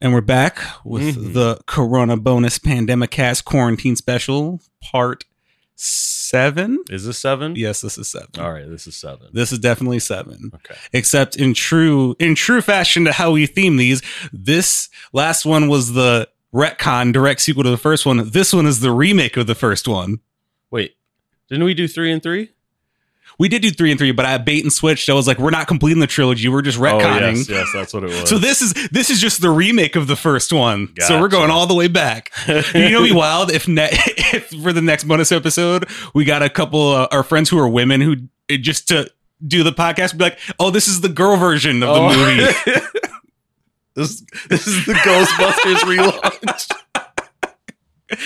And we're back with Mhm. the Corona bonus pandemic cast quarantine special, part seven. Is this seven? Yes, this is seven. All right, this is seven. This is definitely seven. Okay. Except in true in true fashion to how we theme these, this last one was the retcon direct sequel to the first one. This one is the remake of the first one. Wait, didn't we do three and three? We did do three and three, but I bait and switched. I was like, we're not completing the trilogy. We're just retconning. Oh, yes, yes, that's what it was. So this is this is just the remake of the first one. So we're going all the way back. you know, be wild if ne- if for the next bonus episode we got a couple uh, our friends who are women who uh, just to do the podcast be like, oh, this is the girl version of the Oh. movie. this, this is the Ghostbusters relaunch.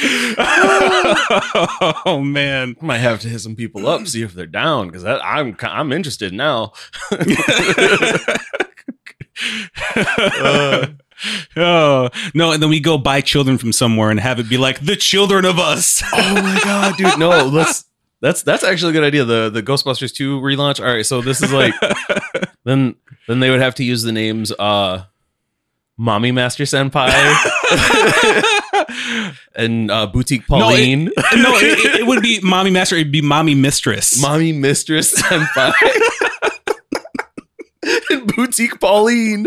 oh man, I Might have to hit some people up, see if they're down, because I'm I'm interested now. Uh. oh no, and then we go buy children from somewhere and have it be like the children of us. oh my god, dude! No, let's. That's that's actually a good idea. The the Ghostbusters two relaunch. All right, so this is like then then they would have to use the names uh, Mommy Master Senpai and uh, Boutique Pauline, no, it, it, it would be mommy master. It'd be mommy mistress. Mommy Mistress Senpai, and Boutique Pauline.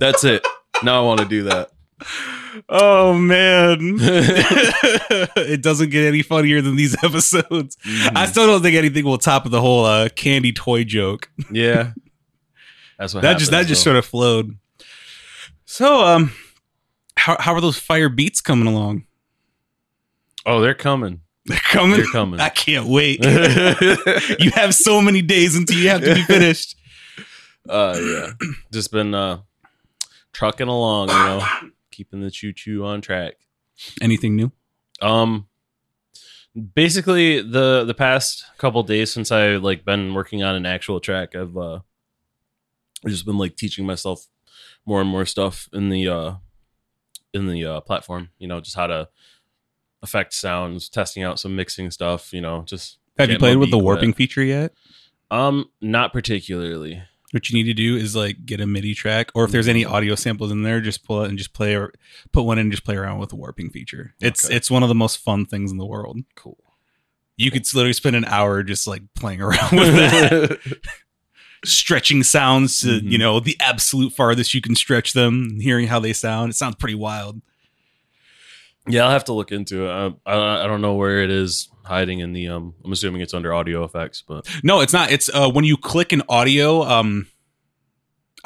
That's it. Now I want to do that. Oh man, it doesn't get any funnier than these episodes. Mm-hmm. I still don't think anything will top of the whole uh, candy toy joke. yeah, that's what that just that just sort of flowed. So, um, how how are those fire beats coming along? Oh, they're coming. They're coming. They're coming. I can't wait. you have so many days until you have to be finished. uh yeah just been uh trucking along you know keeping the choo choo on track Anything new? um basically the the past couple days since i like been working on an actual track i've uh I've just been like teaching myself more and more stuff in the uh in the uh platform you know just how to affect sounds testing out some mixing stuff you know just Have you played with the warping wet. feature yet? um not particularly What you need to do is like get a MIDI track, or if there's any audio samples in there, just pull it and just play or put one in and just play around with the warping feature. It's Okay. it's one of the most fun things in the world. cool You could literally spend an hour just like playing around with that, stretching sounds to Mhm. you know the absolute farthest you can stretch them, hearing how they sound. It sounds pretty wild. Yeah, I'll have to look into it. I, I, I don't know where it is hiding in the. Um, I'm assuming it's under audio effects, but No, it's not. It's uh, when you click an audio. Um,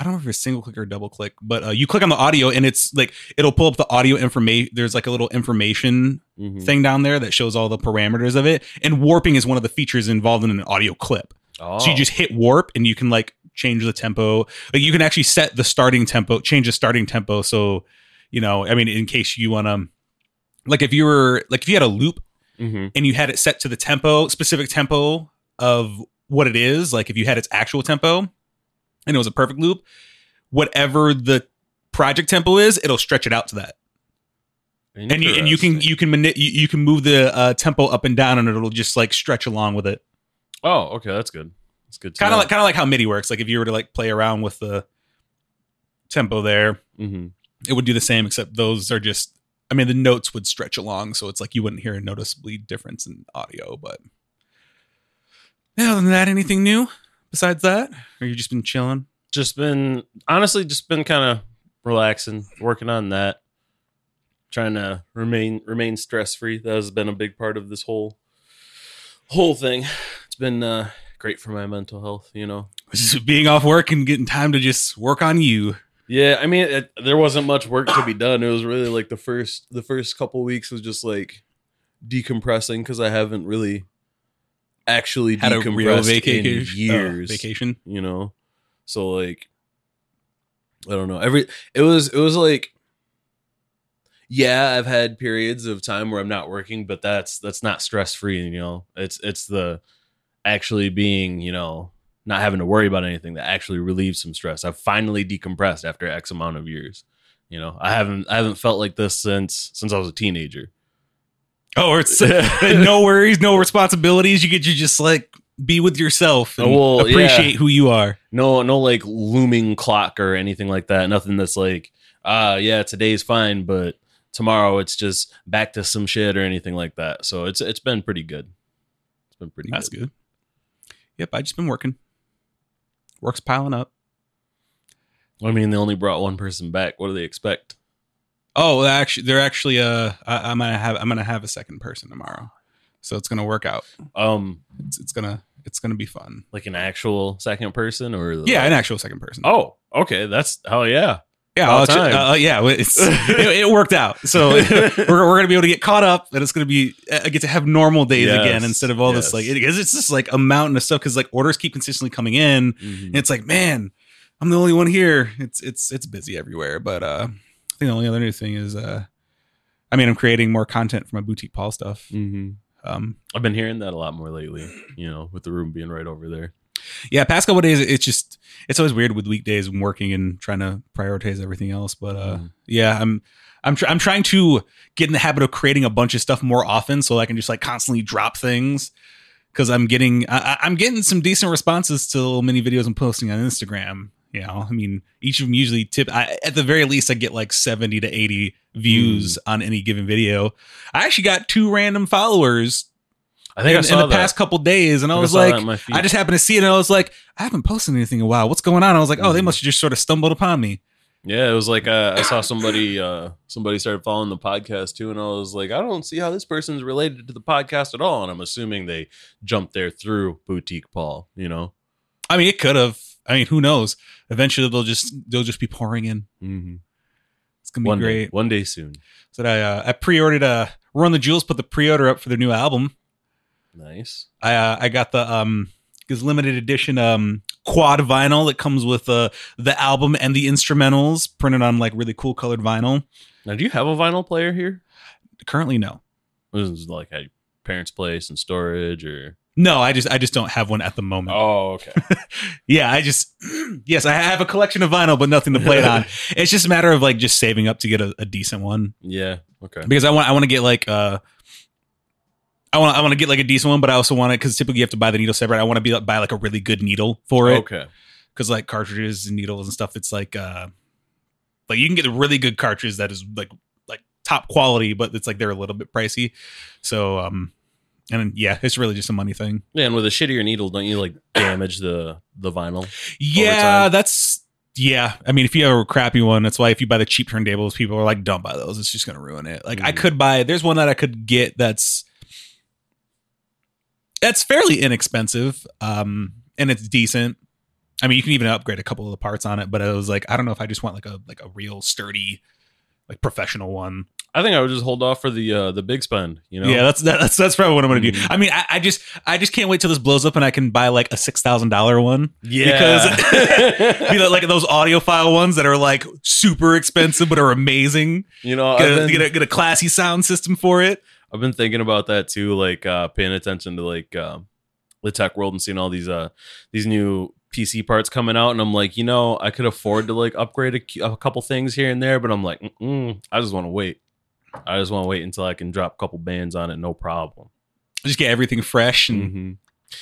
I don't know if it's single click or double click, but uh, you click on the audio and it's like it'll pull up the audio information. There's like a little information Mhm. thing down there that shows all the parameters of it. And warping is one of the features involved in an audio clip. Oh, So you just hit warp and you can like change the tempo. Like you can actually set the starting tempo, change the starting tempo. So, you know, I mean, in case you want to, like if you were, like if you had a loop Mhm. and you had it set to the tempo, specific tempo of what it is, like if you had its actual tempo and it was a perfect loop, whatever the project tempo is, it'll stretch it out to that. And you, and you can you can mani- you, you can move the uh, tempo up and down and it'll just like stretch along with it. Oh, okay, that's good. That's good. Kind of like kind of like how MIDI works. Like if you were to like play around with the tempo there, hmm it would do the same except those are just I mean the notes would stretch along so it's like you wouldn't hear a noticeably difference in audio, but yeah, other than that, anything new besides that? Or you just been chilling? Just been honestly, just been kind of relaxing, working on that, trying to remain remain stress free. That has been a big part of this whole whole thing. Been uh, great for my mental health. You know. Just being off work and getting time to just work on you. Yeah, I mean, it, there wasn't much work to be done. It was really like the first the first couple weeks was just like decompressing because I haven't really actually Had a decompressed real in vacation. years. vacation. you know. So like, I don't know. Every it was it was like, yeah, I've had periods of time where I'm not working, but that's that's not stress free. You know, it's it's the actually being you know not having to worry about anything that actually relieves some stress. I've finally decompressed after X amount of years. You know, I haven't I haven't felt like this since since I was a teenager. Oh, or it's no worries, no responsibilities. You get to just like be with yourself and well, appreciate yeah. who you are. No, no, like looming clock or anything like that. Nothing that's like, ah, yeah, today's fine, but tomorrow it's just back to some shit or anything like that. So it's it's been pretty good. It's been pretty That's good. good. Yep, I just been working. Work's piling up. I mean, they only brought one person back. What do they expect? Oh, they're actually, they're actually. Uh, I, I'm gonna have. I'm gonna have a second person tomorrow, so it's gonna work out. Um, It's, it's gonna. It's gonna be fun. like an actual second person or Yeah, an actual second person. Oh, okay, that's hell yeah. Yeah, time. uh, yeah. It's, it, it worked out. So we're, we're gonna be able to get caught up, and it's gonna be. I get to have normal days Yes, again instead of all this like. Because it's just like a mountain of stuff. Because like orders keep consistently coming in, Mhm. and it's like, man, I'm the only one here. It's it's it's busy everywhere. But uh, I think the only other new thing is, uh, I mean, I'm creating more content for my boutique Paul stuff. Mhm. Um, I've been hearing that a lot more lately. You know, with the room being right over there. Yeah, past couple days, it's just it's always weird with weekdays and working and trying to prioritize everything else. But uh, Mhm. yeah, I'm I'm tr- I'm trying to get in the habit of creating a bunch of stuff more often, so I can just like constantly drop things. Because I'm getting I, I'm getting some decent responses to little mini videos I'm posting on Instagram. You know, I mean, each of them usually tip. I, at the very least, I get like seventy to eighty views on any given video. I actually got two random followers I think in, I saw in the that. past couple days, and I think was that like, in my feed. I just happened to see it, and I was like, I haven't posted anything in a while. What's going on? I was like, oh, they Mhm. must have just sort of stumbled upon me. Yeah, it was like uh, I saw somebody uh, somebody started following the podcast too, and I was like, I don't see how this person's related to the podcast at all, and I'm assuming they jumped there through Boutique Paul. You know, I mean, it could have. I mean, who knows? Eventually, they'll just they'll just be pouring in. mm-hmm. It's gonna be one great. day, one day soon. So I uh, I pre-ordered uh Run the Jewels, put the pre-order up for their new album. Nice. I uh, I got the um this limited edition um quad vinyl that comes with uh the album and the instrumentals printed on like really cool colored vinyl. Now, do you have a vinyl player here? Currently, no. This is like at your parents' place and storage, or No, I just I just don't have one at the moment. oh, okay. Yeah, I just yes, I have a collection of vinyl, but nothing to play it on. It's just a matter of like just saving up to get a, a decent one yeah. Okay. because I want I want to get like uh I want I want to get like a decent one, but I also want it because typically you have to buy the needle separate. I want to be buy like a really good needle for it Okay. because like cartridges and needles and stuff, it's like uh like you can get a really good cartridge that is like like top quality, but it's like they're a little bit pricey. So um and yeah, it's really just a money thing. Yeah, and with a shittier needle, don't you like damage the the vinyl? Yeah, that's yeah. I mean, if you have a crappy one, that's why if you buy the cheap turntables, people are like, "Don't buy those. It's just gonna ruin it." Like, I Mhm. could buy. There's one that I could get that's that's fairly inexpensive, um, and it's decent. I mean, you can even upgrade a couple of the parts on it, but I was like, I don't know if I just want like a like a real sturdy, like professional one. I think I would just hold off for the uh the big spend. You know. Yeah, that's that, that's that's probably what I'm gonna do. Mhm. I mean, I, I just I just can't wait till this blows up and I can buy like a six thousand dollar one. Yeah. because you know, like those audiophile ones that are like super expensive but are amazing. you know, Get a, been, get, a, get a classy sound system for it. I've been thinking about that too, like uh paying attention to like um the tech world and seeing all these uh these new PC parts coming out, and I'm like, you know, I could afford to like upgrade a, a couple things here and there, but I'm like, Mm-mm, I just want to wait. I just want to wait until I can drop a couple bands on it, no problem. Just get everything fresh and Mhm.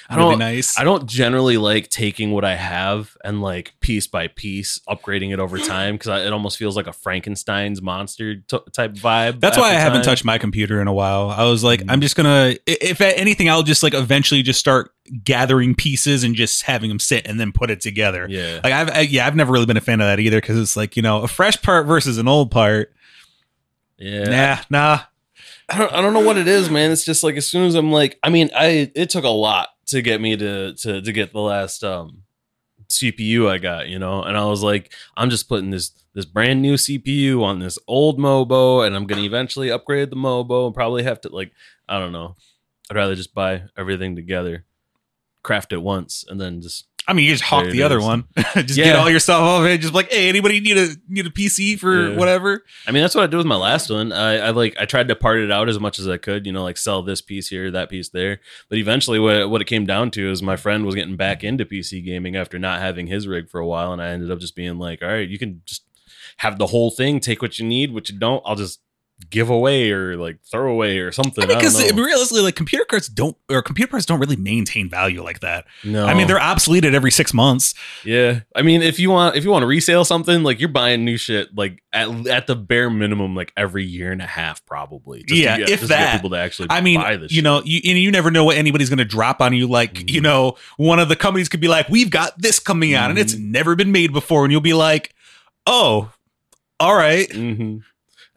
I don't. nice. I don't generally like taking what I have and like piece by piece upgrading it over time because it almost feels like a Frankenstein's monster t- type vibe. That's why I after haven't touched my computer in a while. I was like, Mhm. I'm just gonna, if anything, I'll just like eventually just start gathering pieces and just having them sit and then put it together. Yeah, Like I've, I, yeah, I've never really been a fan of that either because it's like you know a fresh part versus an old part. yeah. Nah, nah. I don't, I don't know what it is, man. It's just like as soon as I'm like, I mean, I it took a lot to get me to to to get the last um CPU I got, you know, and I was like, I'm just putting this this brand new CPU on this old Mobo, and I'm gonna eventually upgrade the Mobo and probably have to like, I don't know. I'd rather just buy everything together, craft it once, and then just I mean, you just hawk the it other one. just Yeah. get all your stuff off it. Just like, hey, anybody need a need a PC for Yeah. whatever? I mean, that's what I did with my last one. I, I like I tried to part it out as much as I could, you know, like sell this piece here, that piece there. But eventually, what what it came down to is my friend was getting back into PC gaming after not having his rig for a while, and I ended up just being like, all right, you can just have the whole thing, take what you need, what you don't. I'll just give away or like throw away or something. I mean, because realistically, like computer cards don't or computer parts don't really maintain value like that. no, I mean, they're obsolete at every six months. yeah. I mean, if you want if you want to resale something, like you're buying new shit like at at the bare minimum, like every year and a half, probably. Yeah, get, if just to get that. people to actually. I mean, buy this you shit. know, you and you never know what anybody's going to drop on you. Like, Mhm. you know, one of the companies could be like, "We've got this coming out, and it's Mhm. never been made before," and you'll be like, "Oh, all right." hmm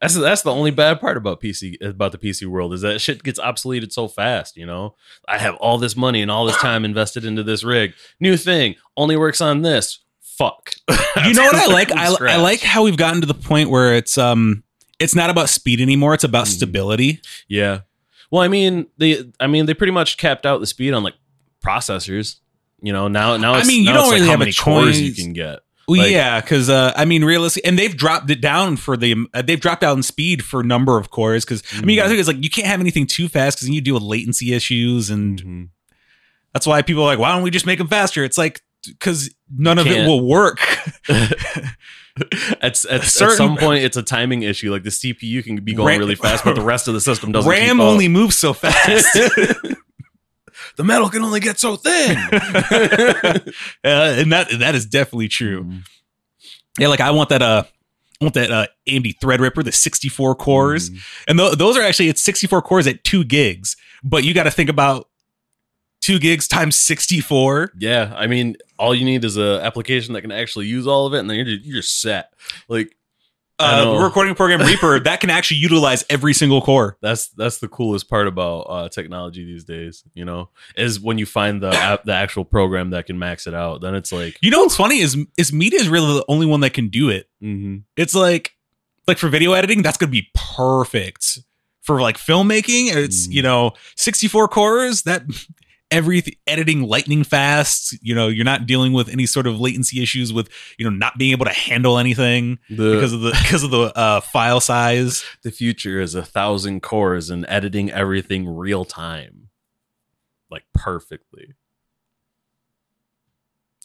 That's that's the only bad part about PC about the PC world is that shit gets obsoleted so fast. You know, I have all this money and all this time invested into this rig. New thing only works on this. Fuck. you know what I like? I, I like how we've gotten to the point where it's um, it's not about speed anymore. It's about Mhm. stability. Yeah. Well, I mean, they I mean they pretty much capped out the speed on like processors. You know, now now I mean, you don't like, really how have a many cores you can get. Well, Like- yeah, because uh, I mean, realistically, and they've dropped it down for the uh, they've dropped down speed for number of cores. Because I mean, you Mhm. gotta think it's like you can't have anything too fast because then you deal with latency issues, and Mhm. that's why people are like, why don't we just make them faster? It's like because none of it Can't. will work. at, at, at Certain- some point, it's a timing issue. Like the CPU can be going Ram- really fast, but the rest of the system doesn't. RAM keep up. only moves so fast. the metal can only get so thin. uh, and that that is definitely true. Yeah, like I want that uh I want that uh AMD Threadripper, the 64 cores. Mhm. And th- those are actually it's 64 cores at 2 gigs. But you got to think about 2 gigs times 64. Yeah, I mean, all you need is a application that can actually use all of it, and then you're you're set. Like Uh, recording program Reaper that can actually utilize every single core. that's that's the coolest part about uh, technology these days. You know, is when you find the app, the actual program that can max it out. Then it's like, You know what's funny is is media is really the only one that can do it. mhm. It's like like for video editing, that's gonna be perfect. For like filmmaking, it's Mhm. you know 64 cores that every editing lightning fast. You know you're not dealing with any sort of latency issues with you know not being able to handle anything the because of the because of the uh, file size. the future is a thousand cores and editing everything real time, like perfectly.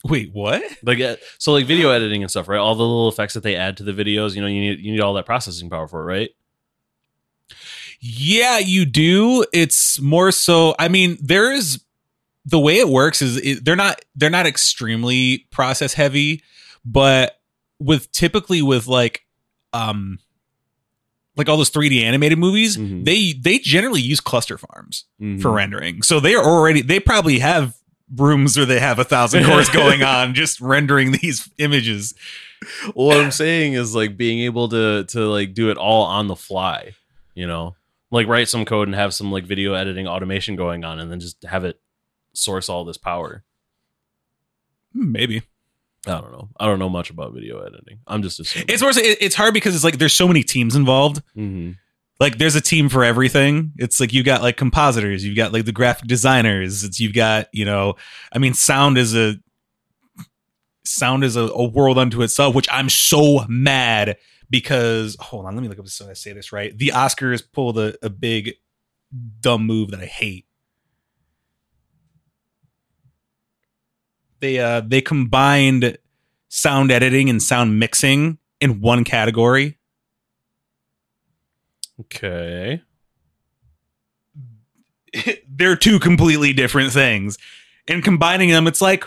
Wait, what? Like uh, so, like video editing and stuff, right? All the little effects that they add to the videos, you know, you need you need all that processing power for it, right? Yeah, you do. It's more so. I mean, there is the way it works is it, they're not they're not extremely process heavy, but with typically with like um like all those 3D animated movies, Mhm. they they generally use cluster farms Mhm. for rendering. So they are already they probably have rooms where they have a thousand cores going on just rendering these images. what I'm saying is like being able to to like do it all on the fly, you know, like write some code and have some like video editing automation going on, and then just have it source all this power. Hmm, Maybe. I don't know. I don't know much about video editing. I'm just assuming. It's more it's hard because it's like there's so many teams involved. hmm like there's a team for everything. It's like you got like compositors, you've got like the graphic designers, it's you've got, you know, I mean sound is a sound is a, a world unto itself, which I'm so mad because hold on, let me look up so I say this right. The Oscars pulled a, a big dumb move that I hate. They uh they combined sound editing and sound mixing in one category. Okay. they're two completely different things. And combining them, it's like,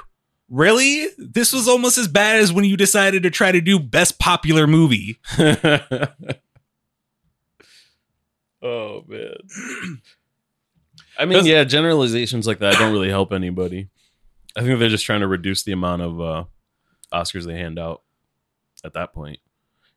really? This was almost as bad as when you decided to try to do best popular movie. oh man. I mean, yeah, generalizations like that don't really help anybody. I think they're just trying to reduce the amount of uh, Oscars they hand out at that point.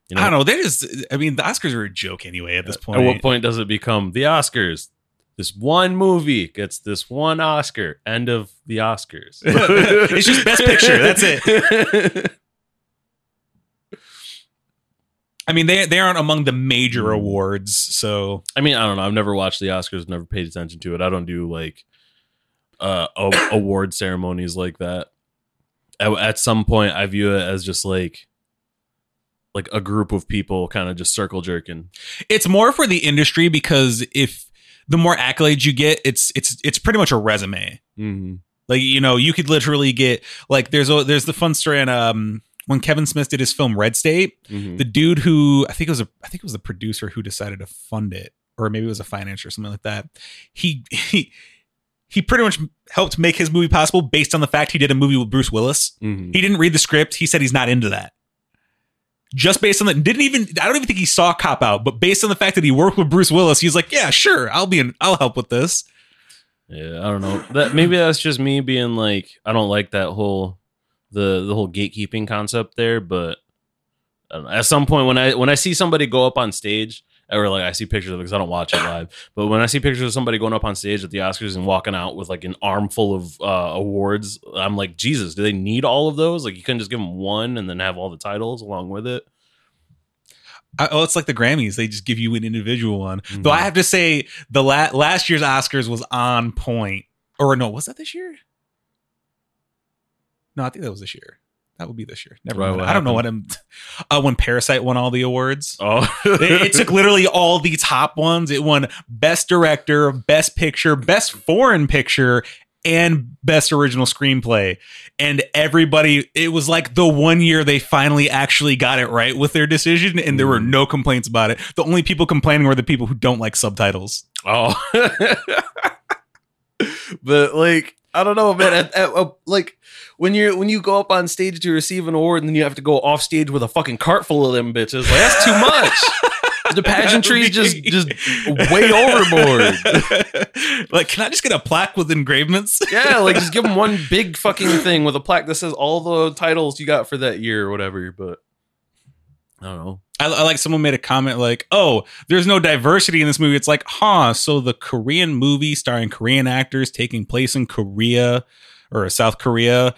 You I don't know. They're just, I mean, the Oscars are a joke anyway at this point. At what point does it become the Oscars? This one movie gets this one Oscar. End of the Oscars. It's just Best Picture, that's it. I mean, they, they aren't among the major awards. So, I mean, I don't know. I've never watched the Oscars. Never paid attention to it. I don't do like uh award ceremonies like that. At, at some point, I view it as just like like a group of people kind of just circle jerking. it's more for the industry because if the more accolades you get, it's, it's, it's pretty much a resume. Mm-hmm. Like you know, you could literally get like there's a there's the fun story on um when Kevin Smith did his film Red State, Mhm. the dude who I think it was a I think it was the producer who decided to fund it, or maybe it was a financier or something like that. He he he pretty much helped make his movie possible based on the fact he did a movie with Bruce Willis. Mhm. He didn't read the script. He said he's not into that. Just based on that, didn't even I don't even think he saw Cop Out, but based on the fact that he worked with Bruce Willis, he's like, yeah, sure, I'll be in, I'll help with this. Yeah, I don't know. That maybe that's just me being like I don't like that whole the the whole gatekeeping concept there, but I don't know. at some point when I when I see somebody go up on stage or like I see pictures of it because I don't watch it live, but when I see pictures of somebody going up on stage at the Oscars and walking out with like an armful of uh, awards, I'm like, Jesus, do they need all of those? Like you couldn't just give them one and then have all the titles along with it. I, oh, it's like the Grammys; they just give you an individual one. Mhm. Though I have to say, the la- last year's Oscars was on point. Or no, was that this year? No, I think that was this year. That would be this year. Never mind. what I don't know what I'm. Uh, when Parasite won all the awards, Oh, it, it took literally all the top ones. It won Best Director, Best Picture, Best Foreign Picture, and Best Original Screenplay. And everybody, it was like the one year they finally actually got it right with their decision, and there were Mm. no complaints about it. The only people complaining were the people who don't like subtitles. Oh, but like I don't know, man. At, at, uh, like when you're when you go up on stage to receive an award, and then you have to go off stage with a fucking cart full of them bitches. Like that's too much. the pageantry is just just way overboard. like, can I just get a plaque with engravements? Yeah, like just give them one big fucking thing with a plaque that says all the titles you got for that year or whatever. But I don't know. I, I like someone made a comment like, "Oh, there's no diversity in this movie." It's like, huh? So the Korean movie starring Korean actors taking place in Korea or South Korea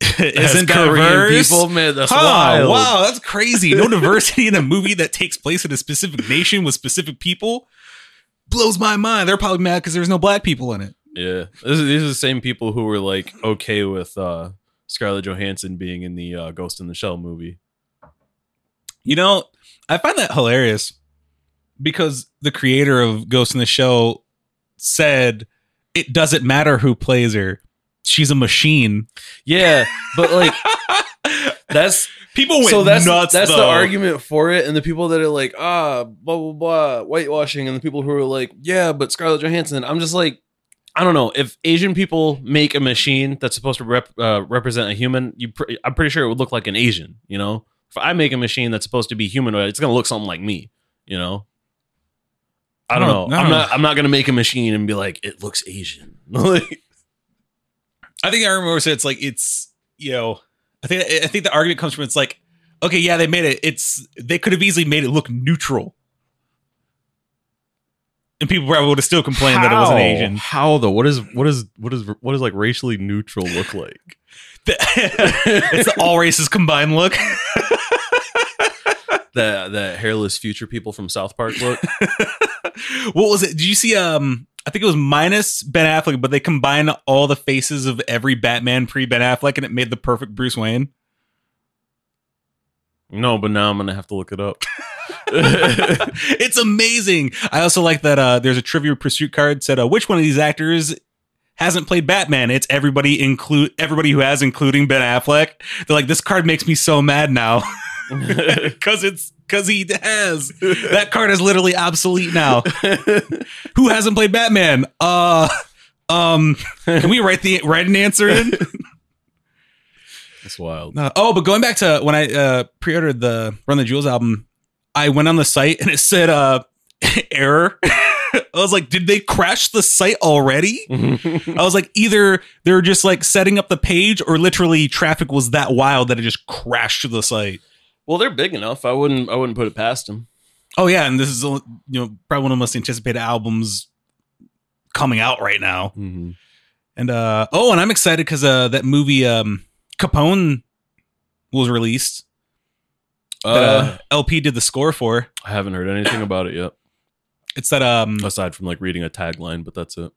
isn't diverse. people, man. That's Huh, wild. wow, that's crazy. No diversity in a movie that takes place in a specific nation with specific people blows my mind. They're probably mad because there's no black people in it. Yeah, this is, these are the same people who were like okay with uh, Scarlett Johansson being in the uh, Ghost in the Shell movie. You know, I find that hilarious because the creator of Ghost in the Shell said it doesn't matter who plays her. She's a machine. Yeah, but like that's People went so that's nuts. that's the argument for it, and the people that are like ah blah blah blah whitewashing, and the people who are like yeah, but Scarlett Johansson. I'm just like. I don't know if Asian people make a machine that's supposed to rep, uh, represent a human. You, pr- I'm pretty sure it would look like an Asian. You know, if I make a machine that's supposed to be humanoid, it's gonna look something like me. You know, I don't No, know. no. I'm not. I'm not gonna make a machine and be like it looks Asian. like, I think I remember said it's like it's you know I think I think the argument comes from it's like okay yeah they made it it's they could have easily made it look neutral and people probably would have still complained that it wasn't Asian. How though? What is what is what is what is like racially neutral look like? it's the all races combined look. That that hairless future people from South Park look. what was it? Did you see? Um, I think it was minus Ben Affleck, but they combined all the faces of every Batman pre Ben Affleck, and it made the perfect Bruce Wayne. no, but now I'm gonna have to look it up. it's amazing. I also like that. Uh, there's a Trivia Pursuit card said, uh, "Which one of these actors hasn't played Batman?" It's everybody include everybody who has, including Ben Affleck. They're like, "This card makes me so mad now." because it's because he has that card is literally obsolete now. Who hasn't played Batman? Uh, um, can we write the write an answer in? That's wild. Uh, oh, but going back to when I uh, pre-ordered the Run the Jewels album, I went on the site and it said uh, error. I was like, did they crash the site already? I was like, either they're just like setting up the page, or literally traffic was that wild that it just crashed the site. Well, they're big enough. I wouldn't. I wouldn't put it past them. Oh yeah, and this is you know probably one of the most anticipated albums coming out right now. And uh oh, and I'm excited because uh that movie um Capone was released. Uh, uh, El-P did the score for. I haven't heard anything about it yet, It's that um aside from like reading a tagline. But that's it.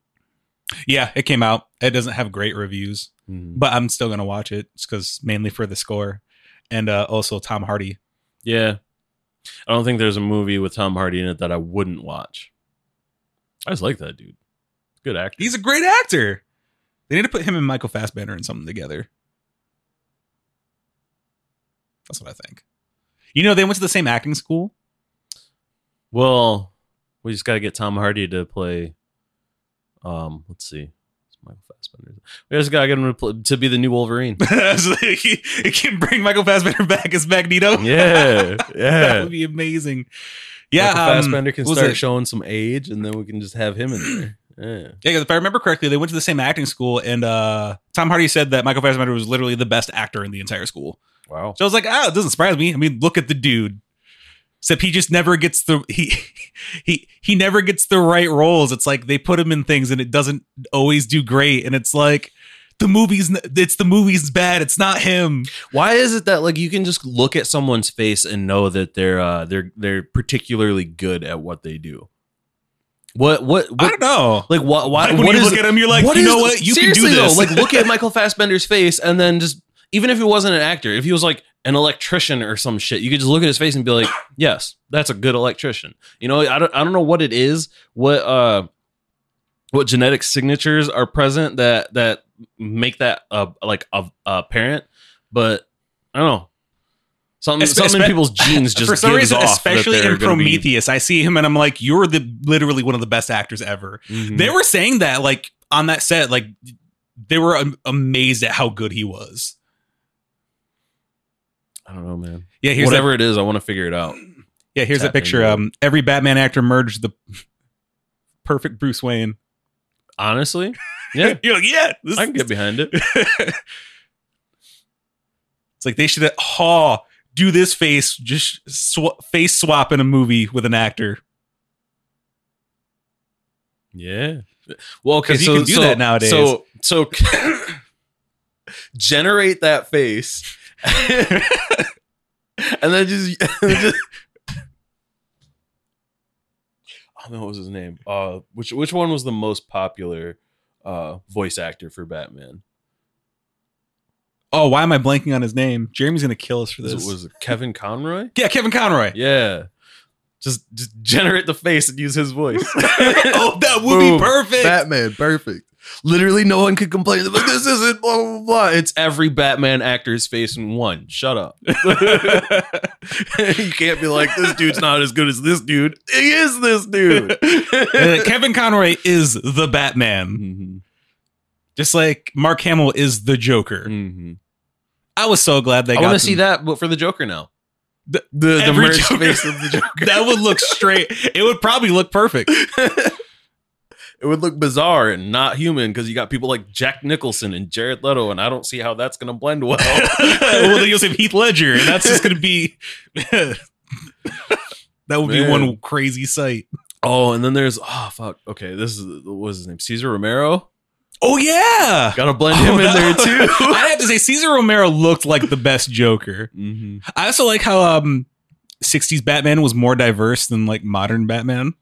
yeah, it came out. It doesn't have great reviews, Mhm. but I'm still gonna watch it just because mainly for the score and uh also Tom Hardy. Yeah, I don't think there's a movie with Tom Hardy in it that I wouldn't watch. I just like that dude. Good actor. He's a great actor. They need to put him and Michael Fassbender in something together. That's what I think. You know, they went to the same acting school. Well, we just got to get Tom Hardy to play. Um, let's see, Michael Fassbender. We just got to get him to, be the new Wolverine. so he, he can bring Michael Fassbender back as Magneto. yeah, that yeah. would be amazing. Yeah, Michael um, Fassbender can start showing some age, and then we can just have him in there. Yeah. Yeah, if I remember correctly, they went to the same acting school, and uh, Tom Hardy said that Michael Fassbender was literally the best actor in the entire school. Wow. So I was like, ah, it doesn't surprise me. I mean, look at the dude. Except he just never gets the he he he never gets the right roles. It's like they put him in things and it doesn't always do great. And it's like the movie's it's the movie's bad. It's not him. Why is it that like you can just look at someone's face and know that they're uh they're they're particularly good at what they do? What what, I don't know. like what why Like, when what you is look at him, you're like, you know what? You can do this. Though, like look at Michael Fassbender's face and then just even if he wasn't an actor, if he was like an electrician or some shit, you could just look at his face and be like, yes, that's a good electrician. You know, I don't I don't know what it is, what uh what genetic signatures are present that that make that uh like uh, parent, but I don't know. Something, Espe- something in people's genes just for some reason, off especially in gonna be- Prometheus, I see him and I'm like, you're the literally one of the best actors ever. Mhm. They were saying that like on that set, like they were amazed at how good he was. I don't know, man. Yeah, here's Whatever it is, I want to figure it out. Yeah, here's that happening, picture. Um, every Batman actor merged the perfect Bruce Wayne. Honestly, yeah, You're like, yeah, this, I can get behind it. it's like they should oh, do this face just sw- face swap in a movie with an actor Yeah. Well, because you so, can do so- that nowadays. So, so generate that face, and then just, I just oh no, what was his name? Uh, which which one was the most popular uh voice actor for Batman? oh why am i blanking on his name jeremy's gonna kill us for Was this it, was it Kevin Conroy? yeah kevin conroy Yeah. Just just generate the face and use his voice. oh that would Boom. be perfect Batman, perfect. Literally, no one could complain. They're Like this isn't blah blah blah. It's every Batman actor's face in one. Shut up. you can't be like this dude's not as good as this dude. He is this dude. Uh, kevin conroy is the batman Mhm. just like mark hamill is the joker Mhm. i was so glad they I got want to see that, but for the Joker now. The- the the every merged Joker- face of the Joker. that would look straight it would probably look perfect it would look bizarre and not human because you got people like Jack Nicholson and Jared Leto, and I don't see how that's going to blend well. well, then you'll have Heath Ledger, and that's just going to be that would be one crazy sight. Oh, and then there's oh fuck. Okay, this is what was his name? Cesar Romero. Oh yeah, Gotta blend him in there too. I have to say, Cesar Romero looked like the best Joker. mm-hmm. I also like how um, '60s Batman was more diverse than like modern Batman.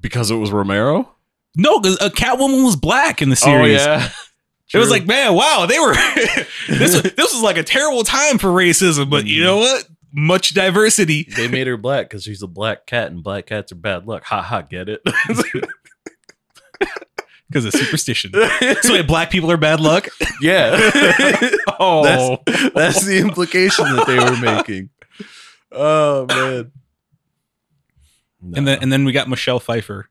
Because it was Romero. No, because uh, Catwoman was black in the series. Oh yeah, It was like, man, wow, they were. this was, this was like a terrible time for racism, but you know what? Much diversity. they made her black because she's a black cat, and black cats are bad luck. Ha ha, get it? Because of superstition. so wait, black people are bad luck. yeah, Oh, that's, that's the implication that they were making. Oh man. and then and then we got Michelle Pfeiffer.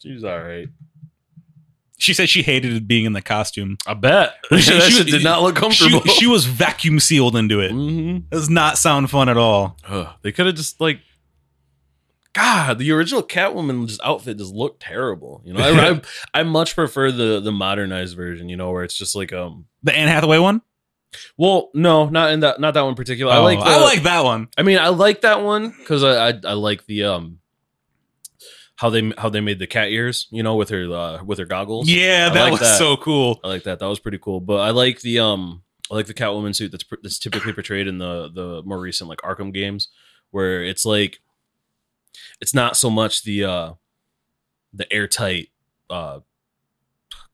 she's all right. She said she hated being in the costume. I bet She- she did not look comfortable. she was vacuum sealed into it. hmm It does not sound fun at all. they could have just like, God, the original Catwoman just outfit just looked terrible. You know, I, I I much prefer the the modernized version. You know, where it's just like um. The Anne Hathaway one. Well, no, not in that, not that one in particular. I Oh, like, the, I like that one. I mean, I like that one because I, I I like the um how they how they made the cat ears. You know, with her uh, with her goggles. Yeah, I that like was that. so cool. I like that. That was pretty cool. But I like the um I like the Catwoman suit that's that's typically portrayed in the the more recent like Arkham games, where it's like it's not so much the uh the airtight uh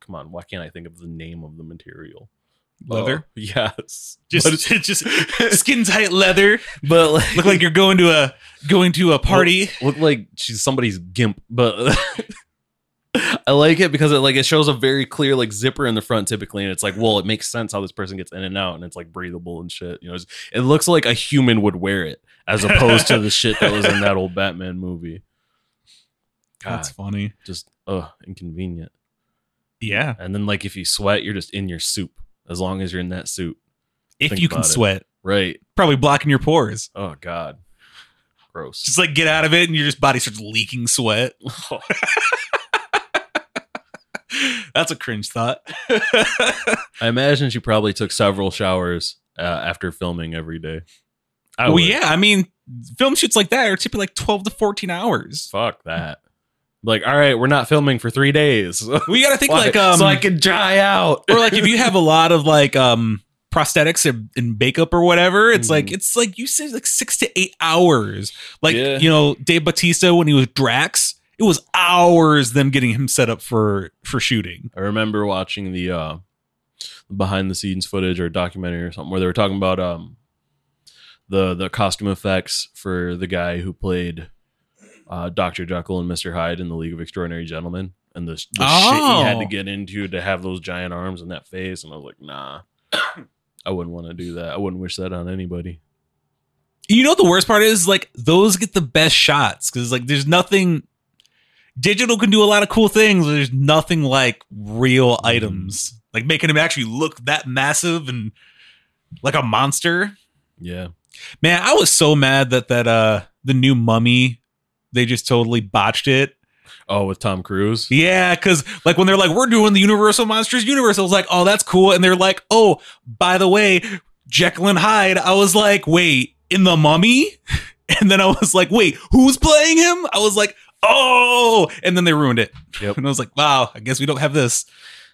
come on why can't I think of the name of the material Leather, Oh, yes just just skin tight leather. but like Look like you're going to a going to a party. look like she's somebody's gimp but I like it because it like it shows a very clear like zipper in the front typically, and it's like, well, it makes sense how this person gets in and out, and it's like breathable and shit. You know, it's, it looks like a human would wear it as opposed to the shit that was in that old Batman movie. God, That's funny. just ugh, inconvenient. Yeah. And then like if you sweat, you're just in your soup as long as you're in that suit, If Think you can it. sweat, right? probably blocking your pores. Oh God, gross. Just like get out of it and your just body starts leaking sweat. That's a cringe thought. I imagine she probably took several showers uh, after filming every day. I well, would. yeah, I mean, film shoots like that are typically like 12 to 14 hours. Fuck that. Like, all right, we're not filming for three days. We got to think Why? like, um, so I can dry out. or like if you have a lot of like, um, prosthetics and, makeup or whatever, it's like, Mhm. it's like you said, like six to eight hours. Like, Yeah. you know, Dave Bautista when he was Drax, it was hours them getting him set up for for shooting. I remember watching the uh, behind the scenes footage or documentary or something where they were talking about um the the costume effects for the guy who played uh, Doctor Jekyll and Mister Hyde in the League of Extraordinary Gentlemen, and the, the shit he had Oh. to get into to have those giant arms and that face, and I was like, nah, I wouldn't want to do that. I wouldn't wish that on anybody. You know the worst part is like those get the best shots because like there's nothing digital can do a lot of cool things. But there's nothing like real items like making him actually look that massive and like a monster. Yeah, Man, I was so mad that that uh the new Mummy they just totally botched it. Oh, with Tom Cruise. Yeah, because like when they're like we're doing the Universal Monsters universe, I was like, oh that's cool, and they're like, oh by the way, Jekyll and Hyde. I was like, wait, in the Mummy, and then I was like, wait, who's playing him? I was like, oh, and then they ruined it. Yep. and I was like, wow, I guess we don't have this.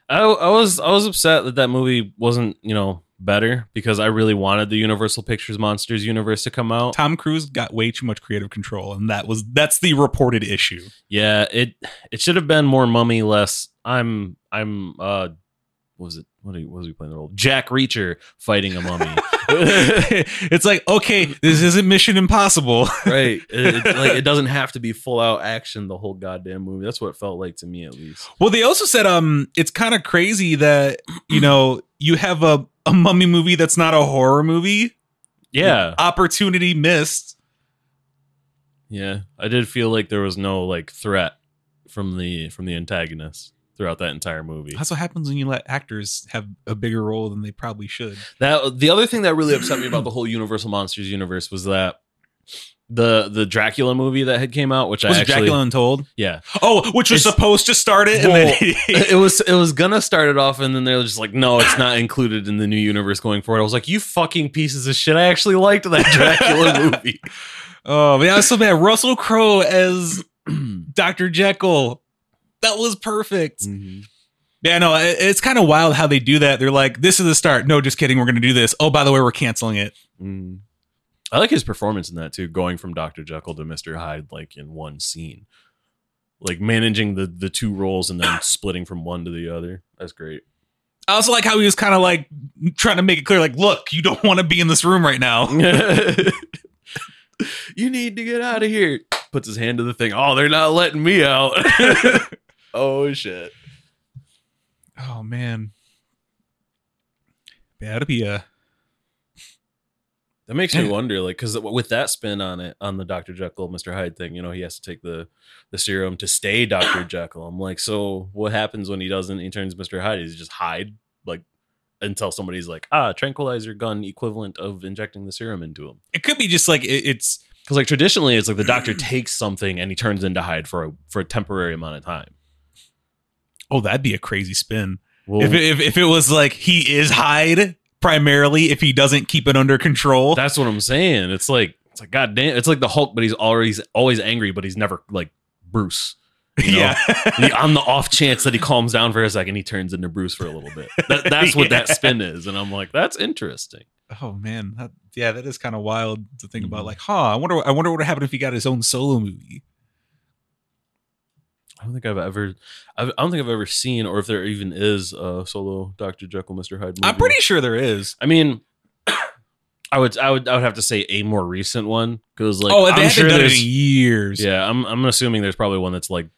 I, I was I was upset that that movie wasn't you know better because I really wanted the Universal Pictures Monsters universe to come out. Tom Cruise got way too much creative control, and that was that's the reported issue. Yeah, it it should have been more mummy, less. I'm I'm uh, what was it what, what was he playing the role? Jack Reacher fighting a mummy. it's like, okay, this isn't Mission Impossible. right, it, it- like it doesn't have to be full out action the whole goddamn movie. That's what it felt like to me at least. Well, they also said um it's kind of crazy that you know you have a, a mummy movie that's not a horror movie. Yeah, Opportunity missed. yeah. I did feel like there was no like threat from the from the antagonist throughout that entire movie. That's what happens when you let actors have a bigger role than they probably should. That the other thing that really upset me about the whole Universal Monsters universe was that the the Dracula movie that had came out, which Was I actually Dracula Untold? yeah, Oh, which was It's- supposed to start it, and Well, then it was it was gonna start it off, and then they were just like, no, it's not included in the new universe going forward. I was like, you fucking pieces of shit! I actually liked that Dracula movie. oh man, I was so bad. Russell Crowe as Doctor Jekyll. That was perfect. Yeah, no, it- it's kind of wild how they do that. They're like, "This is the start." No, just kidding. We're going to do this. Oh, by the way, we're canceling it. Mm. I like his performance in that too, going from Doctor Jekyll to Mister Hyde like in one scene, like managing the the two roles and then splitting from one to the other. That's great. I also like how he was kind of like trying to make it clear, like, look, you don't want to be in this room right now. you need to get out of here. Puts his hand to the thing. Oh, they're not letting me out. oh shit. oh man, that'd be a That makes me wonder, like, because with that spin on it, on the Doctor Jekyll, Mister Hyde thing, you know, he has to take the the serum to stay Doctor Jekyll. I'm like, so what happens when he doesn't? He turns Mister Hyde. Does he just hide, like, until somebody's like, ah, tranquilizer gun equivalent of injecting the serum into him? It could be just like it, it's Because like traditionally, it's like the Doctor takes something and he turns into Hyde for a for a temporary amount of time. Oh, that'd be a crazy spin. Well, If, it, if if it was like he is Hyde primarily, if he doesn't keep it under control. That's what I'm saying. It's like it's like god damn. It's like the Hulk, but he's always always angry, but he's never like Bruce. you know? yeah, on the off chance that he calms down for a second, he turns into Bruce for a little bit. That, that's what that spin is, and I'm like, that's interesting. oh man, that, yeah, that is kind of wild to think about. Mhm. Like, huh? I wonder. I wonder what would happen if he got his own solo movie. I don't think I've ever, I've, I don't think I've ever seen, or if there even is a solo Doctor Jekyll, Mister Hyde. Movie. I'm pretty sure there is. I mean, I would, I would, I would have to say a more recent one because, like, oh, they I'm haven't sure done it there's, in years. yeah, I'm, I'm assuming there's probably one that's like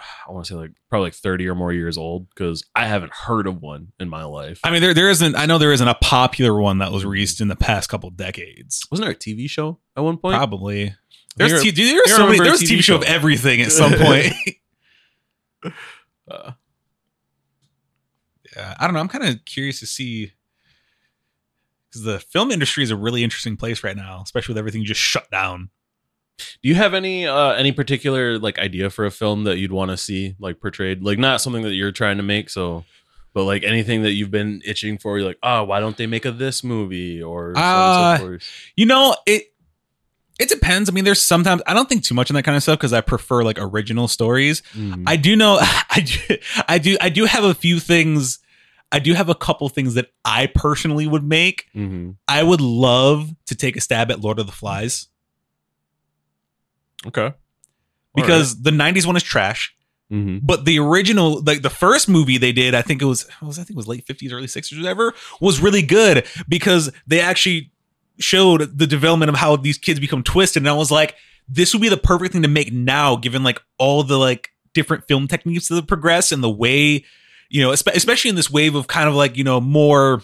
I want to say like probably like 30 or more years old because I haven't heard of one in my life. I mean, there there isn't. I know there isn't a popular one that was hmm. released in the past couple decades. Wasn't there a TV show at one point? Probably. There's Here- t- dude, there's I so many. remember a There's a TV, TV show of show. everything at some point. Uh, yeah, I don't know. I'm kind of curious to see because the film industry is a really interesting place right now, especially with everything just shut down. do you have any uh any particular like idea for a film that you'd want to see like portrayed? Like not something that you're trying to make, so but like anything that you've been itching for, you're like, oh, why don't they make a this movie or so Uh, and so forth? You know, it it depends. I mean, there's sometimes I don't think too much on that kind of stuff because I prefer like original stories. Mhm. I do know I do, I do I do have a few things. I do have a couple things that I personally would make. Mhm. I would love to take a stab at Lord of the Flies Okay. because the 90s one is trash. hmm But the original, like the first movie they did, I think it was, was I think it was late 50s, early 60s, whatever, was really good because they actually showed the development of how these kids become twisted. And I was like, this would be the perfect thing to make now, given like all the like different film techniques that have progressed and the way, you know, especially in this wave of kind of like, you know, more.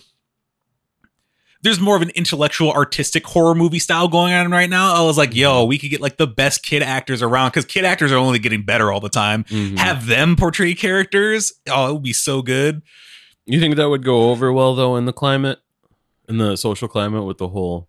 There's more of an intellectual, artistic horror movie style going on right now. I was like, yo, we could get like the best kid actors around because kid actors are only getting better all the time Mhm. have them portray characters. Oh, it would be so good. You think that would go over well though in the climate, in the social climate with the whole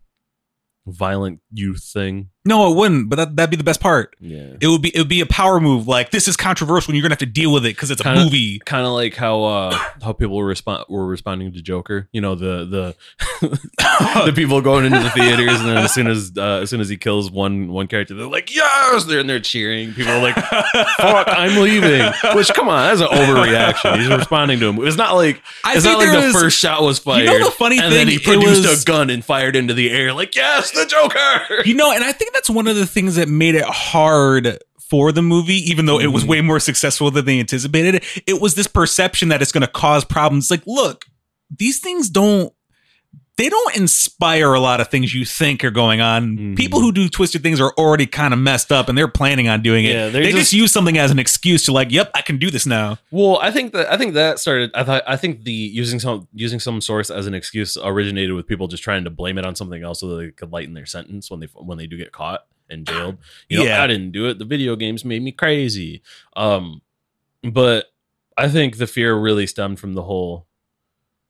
violent youth thing? No, it wouldn't, but that, that'd be the best part. Yeah. It would be it would be a power move. Like this is controversial and you're gonna have to deal with it because it's a Kinda- movie. Kind of like how uh how people were respond were responding to Joker. You know the the the people going into the theaters and then as soon as uh, as soon as he kills one one character, they're like yes, they're and they're cheering. People are like fuck, I'm leaving. Which come on, that's an overreaction. He's responding to him. It's not like I it's think not like the was- first shot was fired. You fired. know the funny and thing? then he It produced was- a gun and fired into the air. Like yes, the Joker. You know, and I think that's one of the things that made it hard for the movie, even though it was Mhm. way more successful than they anticipated. It was this perception that it's going to cause problems. Like, look, these things don't. They don't inspire a lot of things you think are going on. Mhm. People who do twisted things are already kind of messed up and they're planning on doing it. Yeah, they just, just- use something as an excuse to like, yep, I can do this now. Well, I think that I think that started. I thought I think the using some using some source as an excuse originated with people just trying to blame it on something else so that they could lighten their sentence when they when they do get caught and jailed. You know, Yeah. I didn't do it. The video games made me crazy. Um, but I think the fear really stemmed from the whole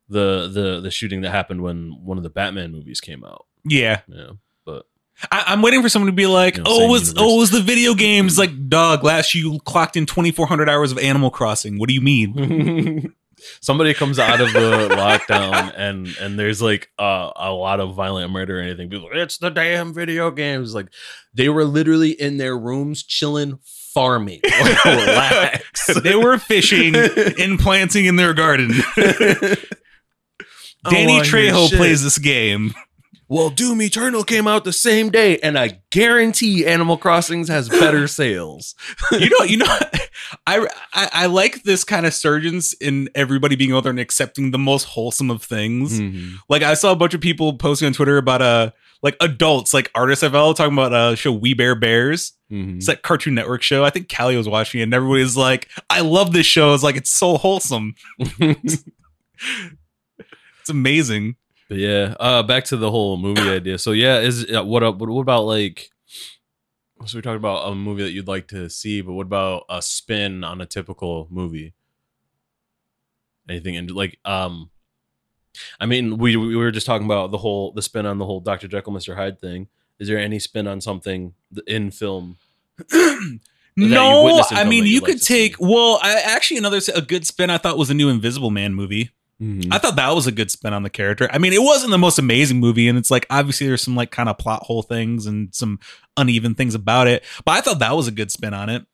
the the the shooting that happened when one of the Batman movies came out. Yeah. Yeah, but I, I'm waiting for someone to be like, You know, oh, it was universe. oh, it was the video games. Like, dog, last you clocked in 2,400 hours of Animal Crossing. What do you mean? somebody comes out of the lockdown and and there's like uh, a lot of violent murder or anything people like, it's the damn video games like they were literally in their rooms chilling farming relax they were fishing and planting in their garden. Danny I hear Trejo plays this game. well doom eternal came out the same day and i guarantee animal crossings has better sales You know, you know, I, I I like this kind of surgeons in everybody being out there and accepting the most wholesome of things. Like I saw a bunch of people posting on Twitter about uh like adults, like artists FL talking about uh show We Bare Bears. Mhm. It's that Cartoon Network show. I think Callie was watching it, and everybody's like, "I love this show." It's like it's so wholesome. It's amazing. But yeah, uh, back to the whole movie idea. So yeah, is uh, what up? What, about like? So we talked about a movie that you'd like to see, but what about a spin on a typical movie? Anything and like um, I mean, we we were just talking about the whole the spin on the whole Doctor Jekyll Mister Hyde thing. Is there any spin on something in film? no, I mean you like could see. take. Well, I, actually, another a good spin I thought was the new Invisible Man movie. I thought that was a good spin on the character. I mean, it wasn't the most amazing movie, and it's like obviously there's some like kind of plot hole things and some uneven things about it, but I thought that was a good spin on it.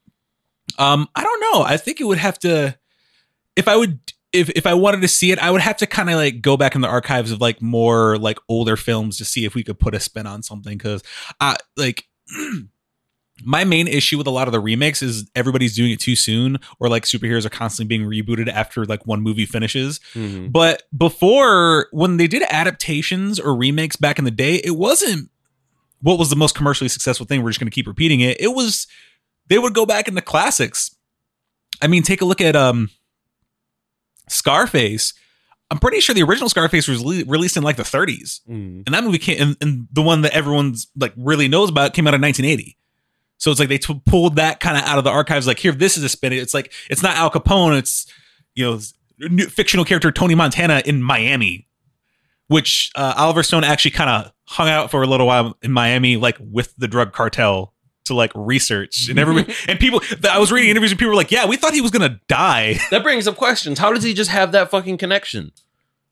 Um, I don't know. I think it would have to if I would if if I wanted to see it, I would have to kind of like go back in the archives of like more like older films to see if we could put a spin on something because I like my main issue with a lot of the remakes is everybody's doing it too soon or like superheroes are constantly being rebooted after like one movie finishes. Mhm. But before, when they did adaptations or remakes back in the day, it wasn't what was the most commercially successful thing. We're just going to keep repeating it. It was they would go back into classics. I mean, take a look at um Scarface. I'm pretty sure the original Scarface was le- released in like the 30s, Mm. and that movie came, and, and the one that everyone's like really knows about came out in 1980. So it's like they t- pulled that kind of out of the archives. Like here, this is a spin. It's like it's not Al Capone. It's you know new, fictional character Tony Montana in Miami, which uh, Oliver Stone actually kind of hung out for a little while in Miami, like with the drug cartel to like research and everybody and people. I was reading interviews and people were like, "Yeah, we thought he was gonna die." That brings up questions. How does he just have that fucking connection?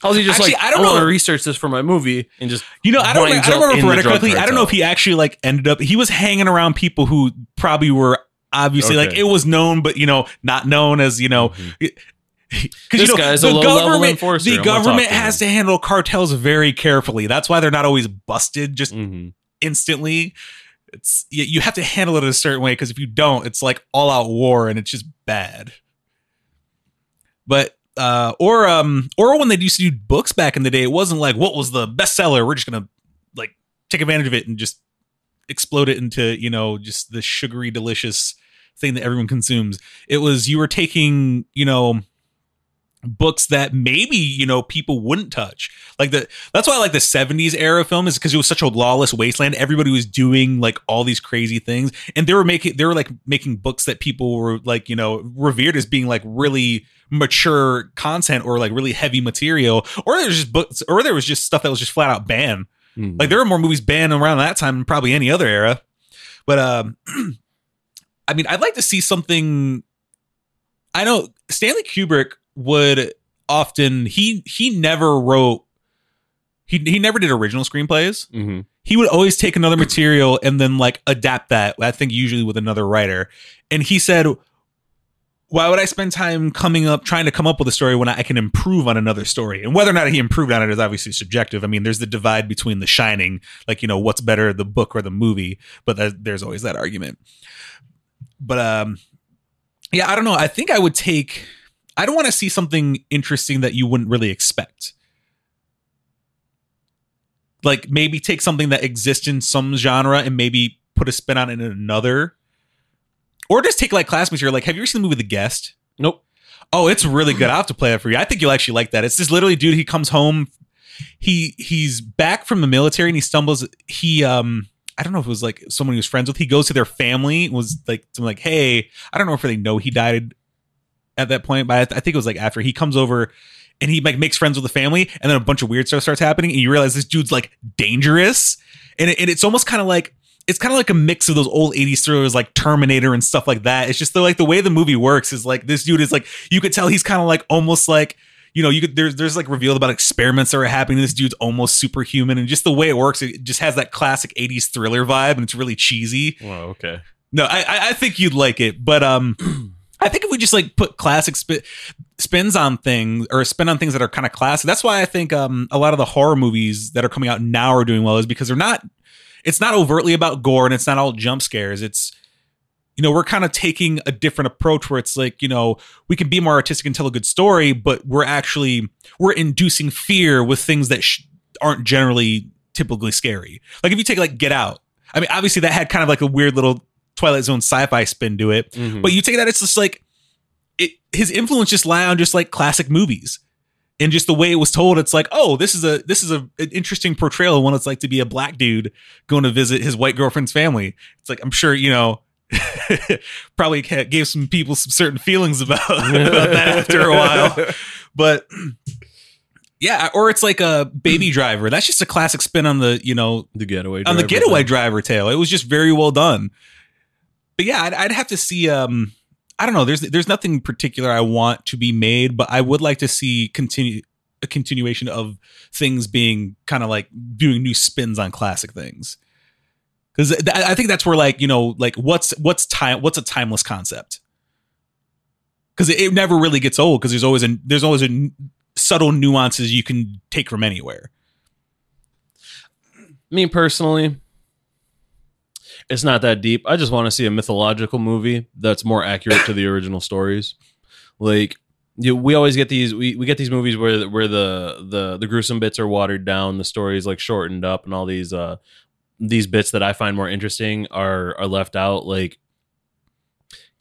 How's he just Actually, like I don't want to research this for my movie and just You know, I don't. I don't remember if I correctly. I don't know if he actually like ended up. He was hanging around people who probably were obviously like it was known, but you know, not known as you know. Mhm. Because you know, the government, the I'm gonna talk government to him. has to handle cartels very carefully. That's why they're not always busted just Mhm. instantly. It's you, you have to handle it a certain way because if you don't, it's like all out war and it's just bad. But uh, or um, or when they used to do books back in the day, it wasn't like what was the bestseller. We're just gonna like take advantage of it and just explode it into you know just the sugary delicious thing that everyone consumes. It was you were taking you know books that maybe you know people wouldn't touch. Like the that's why i like the 70s era film is because it was such a lawless wasteland. Everybody was doing like all these crazy things. And they were making they were like making books that people were like you know revered as being like really mature content or like really heavy material. Or there was just books or there was just stuff that was just flat out banned. Mhm. like there were more movies banned around that time than probably any other era. But um I mean, I'd like to see something I know Stanley Kubrick would often he he never wrote he he never did original screenplays. Mhm. He would always take another material and then like adapt that, I think usually with another writer. And he said why would I spend time coming up trying to come up with a story when I can improve on another story? And whether or not he improved on it is obviously subjective. I mean, there's the divide between The Shining, like you know, what's better, the book or the movie? But that, there's always that argument. But um, yeah, I don't know. I think I would take. I don't want to see something interesting that you wouldn't really expect. Like maybe take something that exists in some genre and maybe put a spin on it in another. Or just take like class material. Like, have you ever seen the movie The Guest? Nope. Oh, it's really good. I will have to play it for you. I think you'll actually like that. It's this literally dude. He comes home. He he's back from the military and he stumbles. He um I don't know if it was like someone he was friends with. He goes to their family. and Was like something like, hey, I don't know if they know he died at that point, but I, th- I think it was like after he comes over and he like makes friends with the family, and then a bunch of weird stuff starts happening, and you realize this dude's like dangerous, and, it, and it's almost kind of like it's kind of like a mix of those old 80s thrillers like Terminator and stuff like that. It's just the like the way the movie works is like this dude is like you could tell he's kind of like almost like you know, you could there's there's like revealed about experiments that are happening. This dude's almost superhuman, and just the way it works, it just has that classic 80s thriller vibe, and it's really cheesy. Wow. Okay. No, I I, I think you'd like it, but um, I think if we just like put classic sp- spins on things or spin on things that are kind of classic, that's why I think um a lot of the horror movies that are coming out now are doing well is because they're not. It's not overtly about gore and it's not all jump scares. It's you know we're kind of taking a different approach where it's like you know we can be more artistic and tell a good story, but we're actually we're inducing fear with things that sh- aren't generally typically scary. Like if you take like Get Out, I mean obviously that had kind of like a weird little Twilight Zone sci-fi spin to it. Mhm. But you take that, it's just like it. His influence just lie on just like classic movies, and just the way it was told. It's like, oh, this is a this is a an interesting portrayal of what it's like to be a black dude going to visit his white girlfriend's family. It's like I'm sure you know. probably gave some people some certain feelings about, about that after a while, but yeah, or it's like a baby driver. That's just a classic spin on the you know the getaway. on the getaway thing. driver tale. It was just very well done. But yeah, I'd, I'd have to see. Um, I don't know. There's there's nothing particular I want to be made, but I would like to see continue a continuation of things being kind of like doing new spins on classic things. Because I think that's where like you know like what's what's time what's a timeless concept. Because it, it never really gets old. Because there's always a there's always a n- subtle nuances you can take from anywhere. Me personally, it's not that deep. I just want to see a mythological movie that's more accurate to the original stories. Like you, we always get these we, we get these movies where where the the the gruesome bits are watered down, the stories like shortened up, and all these uh these bits that I find more interesting are are left out. Like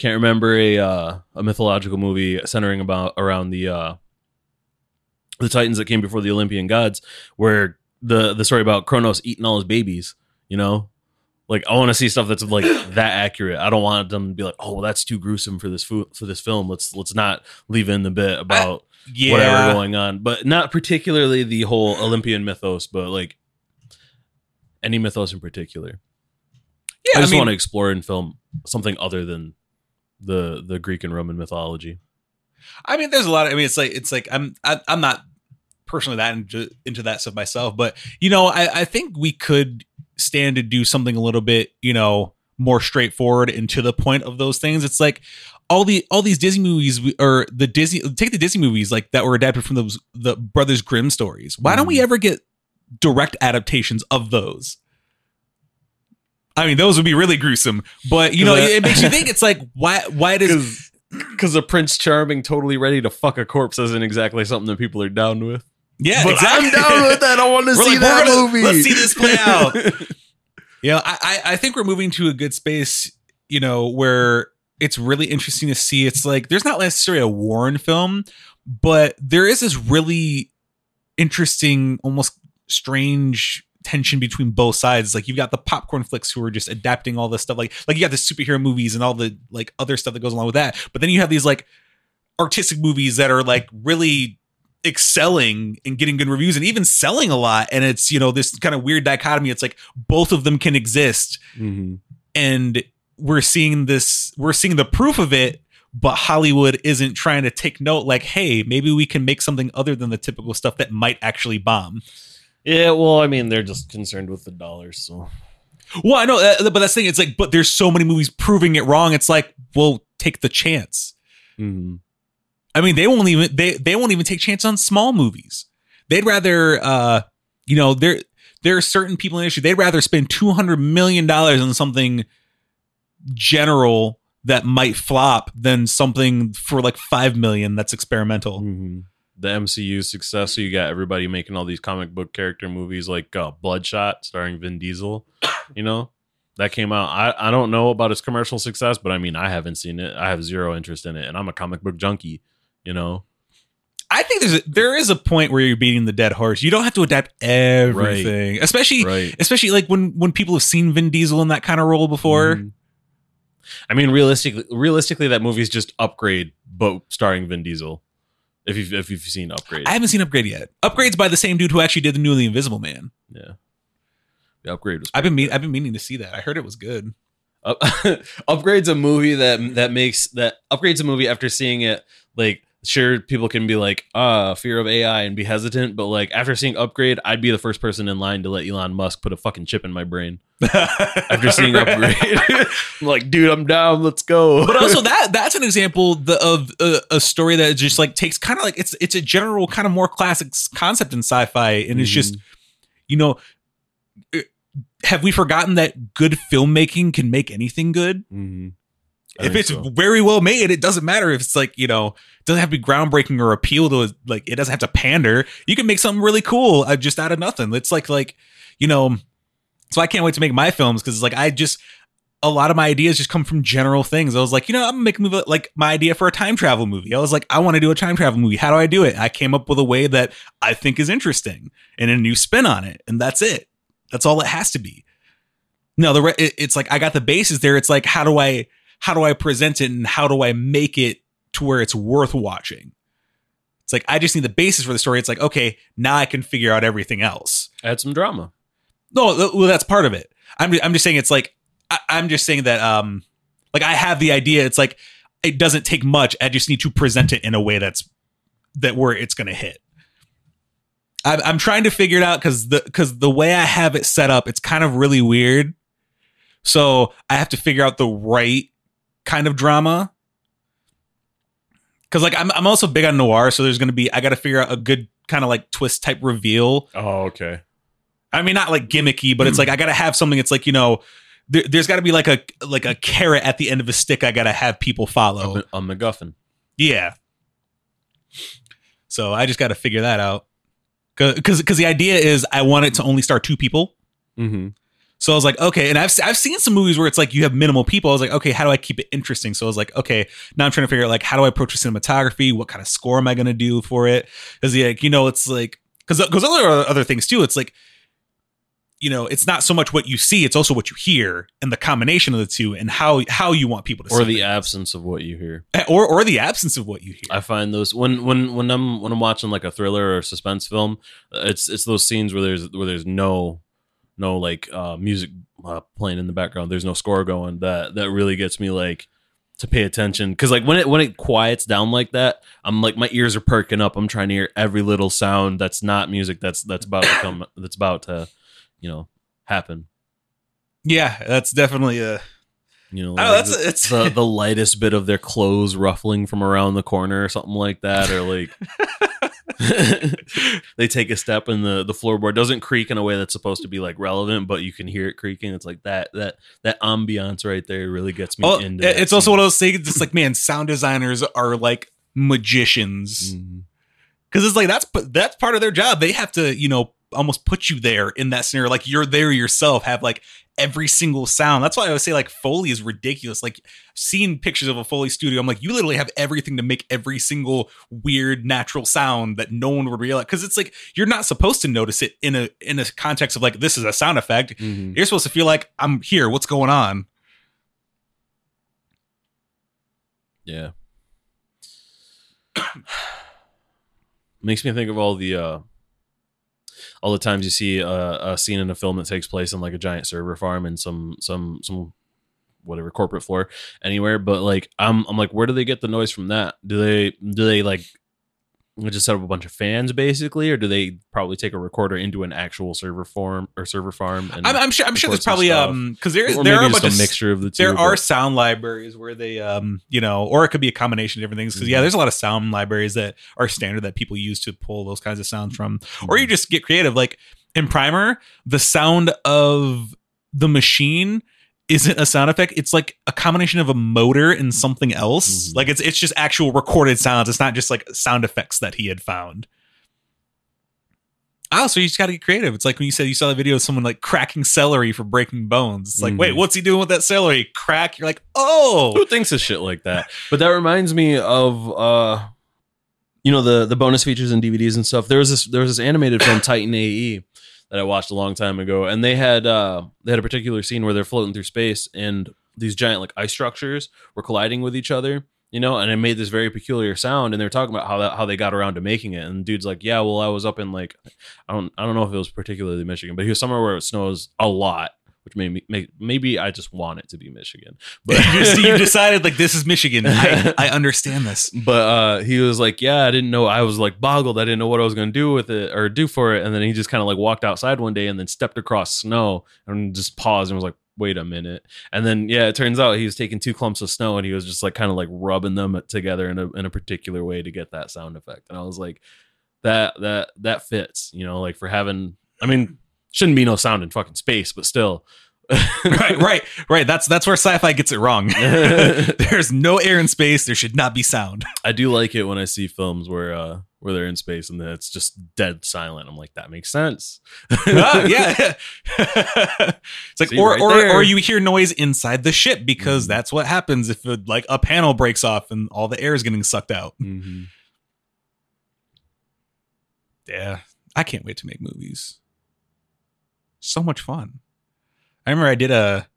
can't remember a uh, a mythological movie centering about around the uh, the Titans that came before the Olympian gods, where the the story about Kronos eating all his babies. You know, like I want to see stuff that's like that accurate. I don't want them to be like, oh, well, that's too gruesome for this food for this film. Let's let's not leave in the bit about Yeah. whatever going on, but not particularly the whole Olympian mythos, but like any mythos in particular. yeah, I I just mean, want to explore in film something other than the the Greek and Roman mythology. I mean, there's a lot. Of, I mean, it's like it's like I'm I, I'm not personally that into, into that stuff myself, but you know, I, I think we could stand to do something a little bit, you know, more straightforward and to the point of those things. It's like all the all these Disney movies we- or the Disney take the Disney movies like that were adapted from those the Brothers Grimm stories. Why don't we Mhm. ever get direct adaptations of those? I mean, those would be really gruesome, but you know, it, it makes you think. It's like why why does Because the Prince Charming totally ready to fuck a corpse isn't exactly something that people are down with. Yeah, But exactly. I'm down with that. I want to see like, that gonna- movie. let's see this play out. You know, I, I I think we're moving to a good space, you know, where it's really interesting to see. It's like there's not necessarily a Warren film, but there is this really interesting, almost strange tension between both sides. Like you've got the popcorn flicks who are just adapting all this stuff, like like you got the superhero movies and all the like other stuff that goes along with that. But then you have these like artistic movies that are like really excelling and getting good reviews and even selling a lot. And it's you know this kind of weird dichotomy. It's like both of them can exist. Mhm. and we're seeing this we're seeing the proof of it but hollywood isn't trying to take note like hey maybe we can make something other than the typical stuff that might actually bomb. Yeah, well, I mean, they're just concerned with the dollars, so. Well i know uh, but that's the thing. It's like but there's so many movies proving it wrong. It's like well take the chance. Mhm. I mean, they won't even they they won't even take chance on small movies. They'd rather, uh, you know, there there are certain people in the industry they'd rather spend two hundred million dollars on something general that might flop than something for like five million that's experimental. Mhm. the MCU success. So you got everybody making all these comic book character movies like uh, Bloodshot, starring Vin Diesel. You know, that came out. I I don't know about its commercial success, but I mean, I haven't seen it. I have zero interest in it, and I'm a comic book junkie. You know, I think there's a, there is a point where you're beating the dead horse. You don't have to adapt everything, especially right? especially like when when people have seen Vin Diesel in that kind of role before. Mhm. I mean, realistically, realistically, that movie's just Upgrade, but starring Vin Diesel. If you've if you've seen Upgrade, I haven't seen Upgrade yet. Upgrade's by the same dude who actually did the newly Invisible Man. yeah, the Upgrade was. I've been mean, I've been meaning to see that. I heard it was good. Up- Upgrade's a movie that that makes that Upgrade's a movie after seeing it. Like, sure, people can be like, "Ah, fear of AI" and be hesitant, but like after seeing Upgrade, I'd be the first person in line to let Elon Musk put a fucking chip in my brain after seeing Upgrade. I'm like, dude, I'm down. Let's go. but also that that's an example the, of uh, a story that just like takes kind of like it's it's a general kind of more classic concept in sci-fi, and it's just you know, uh, have we forgotten that good filmmaking can make anything good? Mhm. I if it's so. very well made, it doesn't matter if it's like you know, it doesn't have to be groundbreaking or appeal to like it doesn't have to pander. You can make something really cool uh, just out of nothing. It's like like you know, so I can't wait to make my films because it's like I just a lot of my ideas just come from general things. I was like, you know, I'm gonna make a movie like my idea for a time travel movie. I was like, I want to do a time travel movie. How do I do it? I came up with a way that I think is interesting and a new spin on it, and that's it. That's all it has to be. No, the re- it's like I got the basis there. It's like how do I how do I present it and how do I make it to where it's worth watching? It's like I just need the basis for the story. It's like okay, now I can figure out everything else. add some drama. No, well, that's part of it. I'm I'm just saying it's like I, I'm just saying that um like I have the idea. It's like it doesn't take much. I just need to present it in a way that's that where it's going to hit. I'm I'm trying to figure it out because the because the way I have it set up, it's kind of really weird. So I have to figure out the right kind of drama. Cause like I'm I'm also big on noir, so there's gonna be I gotta figure out a good kind of like twist type reveal Oh, okay. I mean, not like gimmicky, but it's like I gotta have something. It's like you know, there, there's got to be like a like a carrot at the end of a stick. I gotta have people follow. A, a MacGuffin. Yeah. So I just got to figure that out. Because because the idea is I want it to only star two people. Mm-hmm. So I was like, okay, and I've I've seen some movies where it's like you have minimal people. I was like, okay, how do I keep it interesting? So I was like, okay, now I'm trying to figure out like how do I approach the cinematography? What kind of score am I going to do for it? Because like you know, it's like because because other other things too. It's like you know, it's not so much what you see; it's also what you hear, and the combination of the two, and how how you want people to see. or the things. absence of what you hear. or or the absence of what you hear. I find those when when when I'm when I'm watching like a thriller or a suspense film, uh, it's it's those scenes where there's where there's no no like uh, music uh, playing in the background. There's no score going. That that really gets me like to pay attention because like when it when it quiets down like that, I'm like my ears are perking up. I'm trying to hear every little sound that's not music that's that's about to come that's about to you know happen. yeah, that's definitely a. You know, Oh, like that's the, it's the the lightest bit of their clothes ruffling from around the corner or something like that, or like they take a step and the the floorboard doesn't creak in a way that's supposed to be like relevant, but you can hear it creaking. It's like that that that ambiance right there really gets me Oh, into. it's also scene. one of those things. It's like, man, sound designers are like magicians mm-hmm. because it's like that's that's part of their job. They have to, you know, almost put you there in that scenario, like you're there yourself. Have like every single sound. That's why I always say like Foley is ridiculous. Like seeing pictures of a Foley studio, I'm like, you literally have everything to make every single weird natural sound that no one would realize. Because it's like you're not supposed to notice it in a in a context of like this is a sound effect. Mhm. You're supposed to feel like I'm here. What's going on? Yeah. Makes me think of all the uh all the times you see a, a scene in a film that takes place in like a giant server farm and some some some whatever corporate floor anywhere but like i'm i'm like where do they get the noise from that? Do they do they like just set up a bunch of fans basically or do they probably take a recorder into an actual server farm or server farm and I'm, I'm sure. I'm sure there's probably stuff? um because there or there are a bunch of mixture of the two there are sound libraries where they um you know or it could be a combination of different things because yeah Mhm. there's a lot of sound libraries that are standard that people use to pull those kinds of sounds from or Mhm. you just get creative like in primer the sound of the machine isn't a sound effect it's like a combination of a motor and something else Mhm. like it's it's just actual recorded sounds it's not just like sound effects that he had found Oh, so you just got to get creative. It's like when you said you saw the video of someone like cracking celery for breaking bones. It's like, Mhm. wait, what's he doing with that celery? Crack. You're like, oh, who thinks of shit like that but that reminds me of uh you know the the bonus features and dvds and stuff there was this there was this animated film titan ae that i watched a long time ago. And they had uh they had a particular scene where they're floating through space and these giant like ice structures were colliding with each other you know? And it made this very peculiar sound. And they're talking about how that how they got around to making it. And dude's like yeah well i was up in like i don't i don't know if it was particularly michigan but he was somewhere where it snows a lot which made me make maybe i just want it to be michigan. But you decided like this is Michigan. I, I understand this. but uh he was like yeah i didn't know. I was like boggled. I didn't know what i was going to do with it or do for it. And then he just kind of like walked outside one day and then stepped across snow and just paused and was like wait a minute. And then yeah it turns out he was taking two clumps of snow and he was just like kind of like rubbing them together in a, in a particular way to get that sound effect. And i was like that that that fits you know like for having i mean shouldn't be no sound in fucking space but still right, right, right. That's that's where sci-fi gets it wrong. There's no air in space. There should not be sound. I do like it when I see films where uh where they're in space and then it's just dead silent. I'm like, that makes sense. Ah, yeah, it's like See, or right or there. or you hear noise inside the ship because Mhm. that's what happens if it, like a panel breaks off and all the air is getting sucked out. Mhm. Yeah, I can't wait to make movies. So much fun. I remember I did a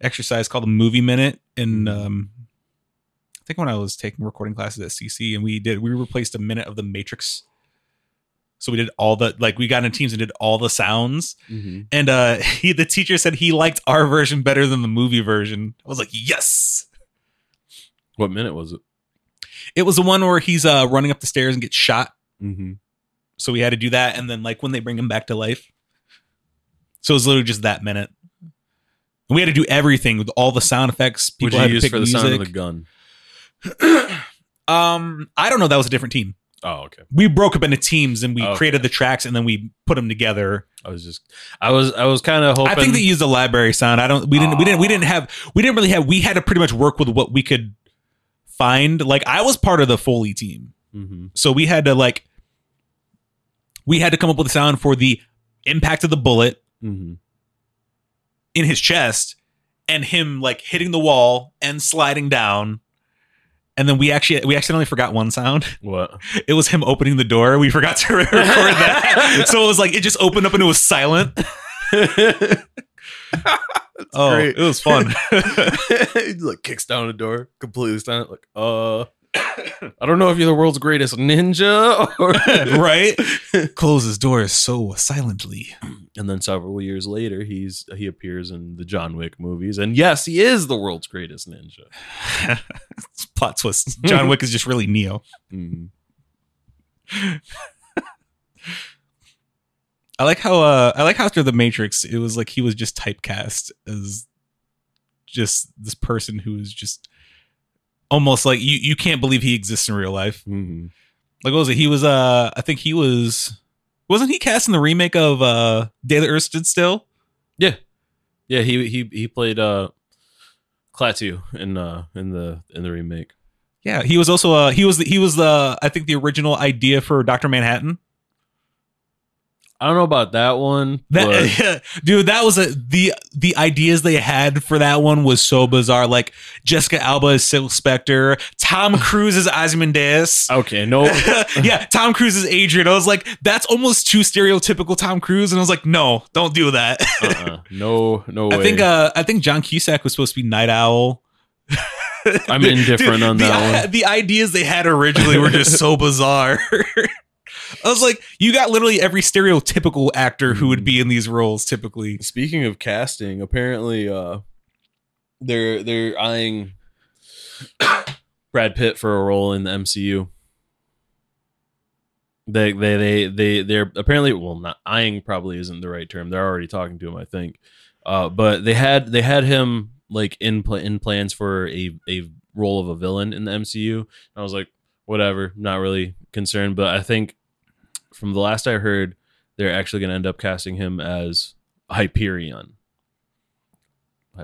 exercise called a movie minute in um I think when I was taking recording classes at CC and we did we replaced a minute of the Matrix. So we did all the like we got in teams and did all the sounds Mhm. and uh he the teacher said he liked our version better than the movie version. I was like, "Yes." What minute was it? It was the one where he's uh running up the stairs and gets shot Mm-hmm. So we had to do that, and then like when they bring him back to life. So it was literally just that minute. And we had to do everything with all the sound effects. People you had to use pick for the sound of the music. gun? um, I don't know. That was a different team. Oh, okay. We broke up into teams and we Okay. created the tracks, and then we put them together. I was just, I was, I was kind of hoping. I think they used a library sound. I don't. We didn't. We didn't. We didn't have. We didn't really have. We had to pretty much work with what we could find. Like I was part of the Foley team. Mhm. So we had to like we had to come up with a sound for the impact of the bullet, Mhm. in his chest and him like hitting the wall and sliding down. And then we actually we accidentally forgot one sound. What? It was him opening the door. We forgot to record that. so it was like it just opened up and it was silent. oh, great. it was fun. he like kicks down the door, completely silent. Like, uh, I don't know if you're the world's greatest ninja or right? Closes doors so silently. And then several years later, he's he appears in the John Wick movies, and yes, he is the world's greatest ninja. Plot twist. John Wick is just really Neo. Mhm. I like how uh I like how after the Matrix, it was like he was just typecast as just this person who is just almost like you you can't believe he exists in real life. Mhm. Like what was it? He was uh I think he was wasn't he cast in the remake of uh Day the Earth Stood Still? Yeah. Yeah, he he he played uh Klaatu in uh in the in the remake. Yeah, he was also uh he was the, he was the I think the original idea for Doctor Manhattan. I don't know about that one. That dude, that was a the the ideas they had for that one was so bizarre. Like Jessica Alba is Silk Spectre, Tom Cruise is Ozymandias. okay, no, yeah, Tom Cruise is Adrian. I was like, that's almost too stereotypical Tom Cruise, and I was like, no, don't do that. uh-uh. no, no way. I think uh I think John Cusack was supposed to be Nite Owl. I'm indifferent on the, that one. The ideas they had originally were just so bizarre. I was like, you got literally every stereotypical actor who would be in these roles typically. Speaking of casting, apparently uh they're they're eyeing Brad Pitt for a role in the MCU. They they they they they're apparently well not eyeing probably isn't the right term. They're already talking to him, I think. Uh but they had they had him like in pl- in plans for a a role of a villain in the MCU. I was like, whatever, not really concerned, but I think from the last I heard, they're actually going to end up casting him as Hyperion,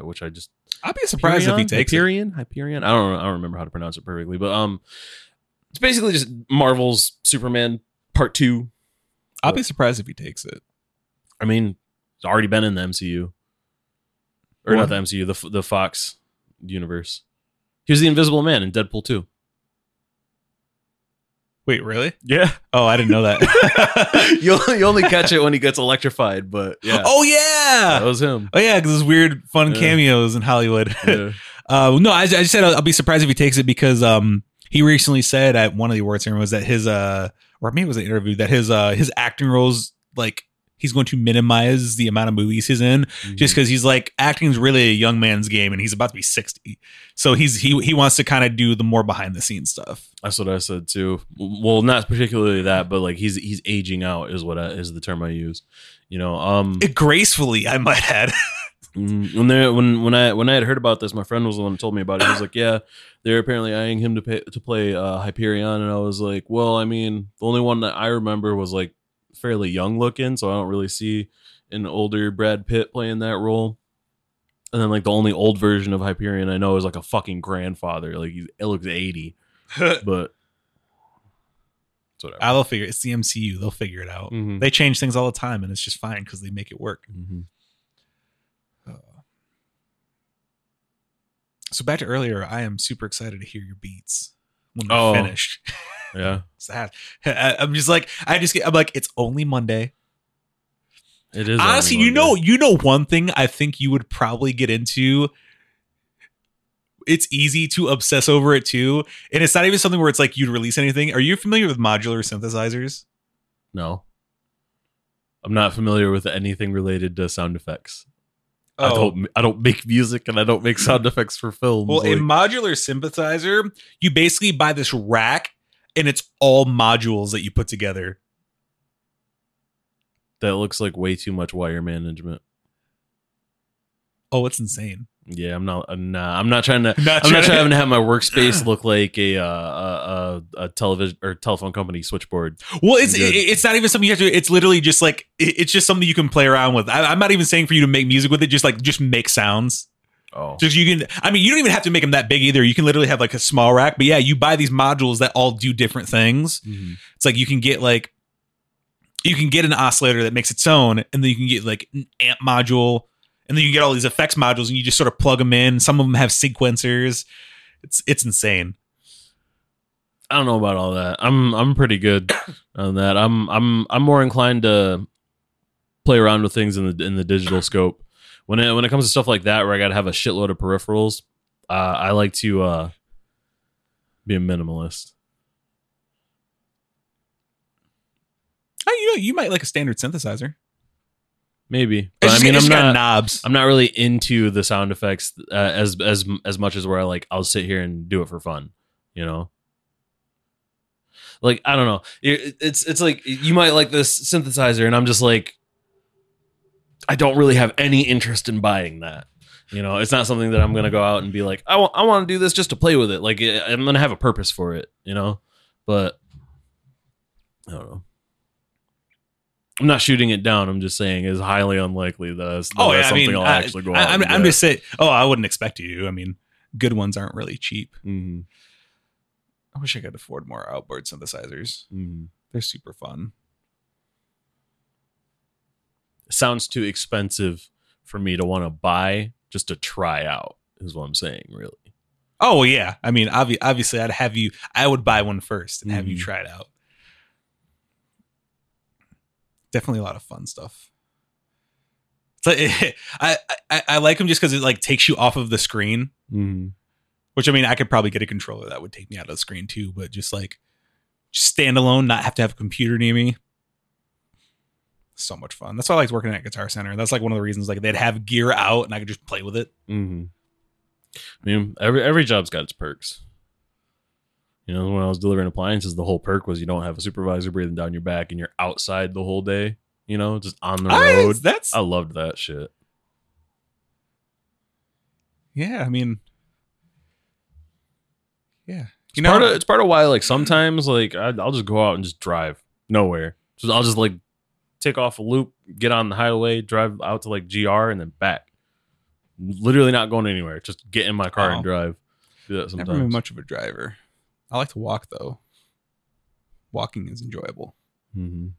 which I just I'd be surprised if he Hyperion? takes it. Hyperion. Hyperion. I don't know. I don't remember how to pronounce it perfectly, but um, it's basically just Marvel's Superman Part Two. I'll be surprised if he takes it. I mean, it's already been in the MCU, or What? not the MCU, the the Fox universe. He was the Invisible Man in Deadpool Two. Wait, really? Yeah, Oh, I didn't know that. you you only catch it when he gets electrified, but yeah, Oh yeah, that was him. Oh yeah, because it's weird, fun Yeah. cameos in Hollywood. Yeah. Uh, no, I, I just said I'll, I'll be surprised if he takes it because um he recently said at one of the awards ceremonies that his uh or maybe it was an interview that his uh his acting roles like he's going to minimize the amount of movies he's in just because he's like acting is really a young man's game and he's about to be sixty, so he's he he wants to kind of do the more behind the scenes stuff. That's what I said too. Well, not particularly that, but like he's he's aging out is what I, is the term I use. You know, um, It, gracefully, I might add. mm, when they when when I when I had heard about this, my friend was the one who told me about it. He was like, "Yeah, they're apparently eyeing him to pay, to play uh, Hyperion," and I was like, "Well, I mean, the only one that I remember was like fairly young looking, so I don't really see an older Brad Pitt playing that role." And then like the only old version of Hyperion I know is like a fucking grandfather. Like he it looks eighty, but it's whatever. I'll figure it's the MCU. They'll figure it out. Mhm. They change things all the time, and it's just fine because they make it work. Mhm. So back to earlier, I am super excited to hear your beats when we're Oh. finished. Yeah, Sad. I'm just like I just get. I'm like it's only Monday. it is. Honestly, you know, you know one thing I think you would probably get into. It's easy to obsess over it too, and it's not even something where it's like you'd release anything. Are you familiar with modular synthesizers? no. I'm not familiar with anything related to sound effects. I oh. don't. I don't make music and I don't make sound effects for films. Well, a modular synthesizer, you basically buy this rack, and it's all modules that you put together. that looks like way too much wire management. Oh, it's insane. Yeah, I'm not. I'm not. I'm not trying to. Not I'm not trying- trying to have my workspace look like a uh, a, a, a television or telephone company switchboard. Well, it's it, it's not even something you have to. It's literally just like it- it's just something you can play around with. I, I'm not even saying for you to make music with it. Just like just make sounds. Oh, Just you can. I mean, you don't even have to make them that big either. You can literally have like a small rack. But yeah, you buy these modules that all do different things. Mhm. It's like you can get like you can get an oscillator that makes its own, and then you can get like an amp module, and then you get all these effects modules, and you just sort of plug them in. Some of them have sequencers. It's it's insane. I don't know about all that. I'm I'm pretty good on that. I'm I'm I'm more inclined to play around with things in the in the digital scope. When it when it comes to stuff like that, where I got to have a shitload of peripherals, uh, I like to uh, be a minimalist. Oh, you know, you might like a standard synthesizer. Maybe, but I mean, I'm not. knobs. I'm not really into the sound effects uh, as as as much as where I like I'll sit here and do it for fun, you know. Like I don't know, It- it's it's like you might like this synthesizer, and I'm just like, I don't really have any interest in buying that. You know, it's not something that I'm gonna go out and be like, I want I want to do this just to play with it. Like I'm gonna have a purpose for it, you know. But I don't know. I'm not shooting it down. I'm just saying it's highly unlikely that that's, that oh that's yeah, I something mean, I'll I, actually go I, out. I'm, just saying. Oh, I wouldn't expect you. I mean, good ones aren't really cheap. Mhm, I wish I could afford more outboard synthesizers. mhm. They're super fun. Sounds too expensive for me to want to buy just to try out. Is what I'm saying, really. Oh yeah, I mean, obvi- obviously, I'd have you. I would buy one first and have you Mhm. try it out. Definitely a lot of fun stuff. It's like, I, I I like them just because it like takes you off of the screen. Mm-hmm. Which I mean, I could probably get a controller that would take me out of the screen too. But just like just standalone, not have to have a computer near me. So much fun. That's why I liked working at Guitar Center. That's like one of the reasons. Like they'd have gear out and I could just play with it. Mm-hmm. I mean, every every job's got its perks. You know, when I was delivering appliances, the whole perk was you don't have a supervisor breathing down your back, and you're outside the whole day. You know, just on the I- road. that's I loved that shit. yeah. I mean, yeah. You It's know, part of it's part of why like sometimes like I, I'll just go out and just drive nowhere. So I'll just like take off a loop, get on the highway, drive out to like GR, and then back. Literally not going anywhere. Just get in my car and drive. Do that never been sometimes. much of a driver. I like to walk though. Walking is enjoyable. Mhm.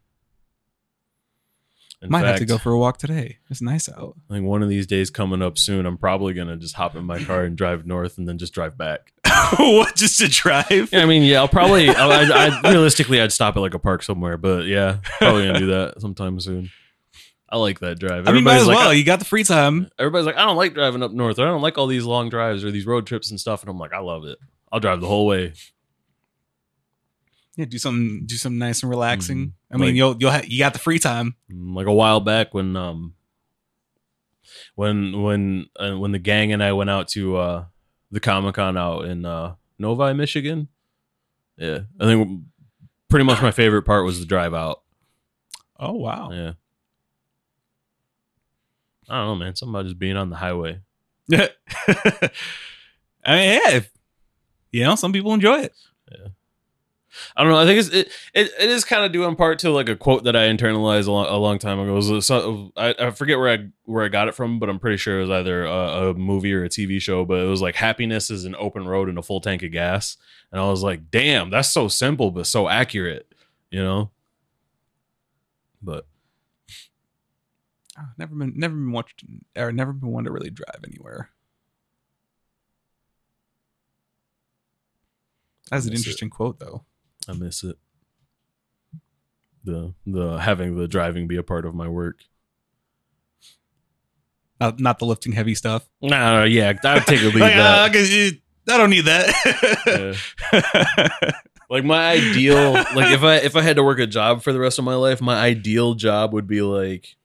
In Might have to go for a walk today. It's nice out. I think one of these days coming up soon, I'm probably gonna just hop in my car and drive north, and then just drive back. what? Just to drive? Yeah, I mean, yeah, I'll probably. I, I, I realistically, I'd stop at like a park somewhere, but yeah, probably gonna do that sometime soon. I like that drive. I mean, might as like, well. you got the free time. everybody's like, I don't like driving up north. Or I don't like all these long drives or these road trips and stuff. And I'm like, I love it. I'll drive the whole way. Yeah, do something, do something nice and relaxing. Mhm. I mean, Like- you'll you'll ha- you got the free time. Mm, Like a while back when um when when uh, when the gang and I went out to uh the Comic Con out in uh Novi, Michigan. Yeah, I think pretty much my favorite part was the drive out. Oh wow. Yeah. I don't know, man. Something about just being on the highway. Yeah, I mean, yeah, if, you know, some people enjoy it. I don't know. I think it's, it it, it is kind of due in part to like a quote that I internalized a long, a long time ago. It was so, I, I forget where I where I got it from, but I'm pretty sure it was either a, a movie or a TV show. But it was like happiness is an open road and a full tank of gas, and I was like, damn, that's so simple but so accurate, you know. But Oh, never been, never been watched, or never been one to really drive anywhere. That's an Miss it. interesting quote, though. I miss it. The the having the driving be a part of my work. Not, not the lifting heavy stuff. No, no, yeah, I'd take a leave Like, that. uh, you- I don't need that. Yeah. like my ideal like if i if i had to work a job for the rest of my life my ideal job would be like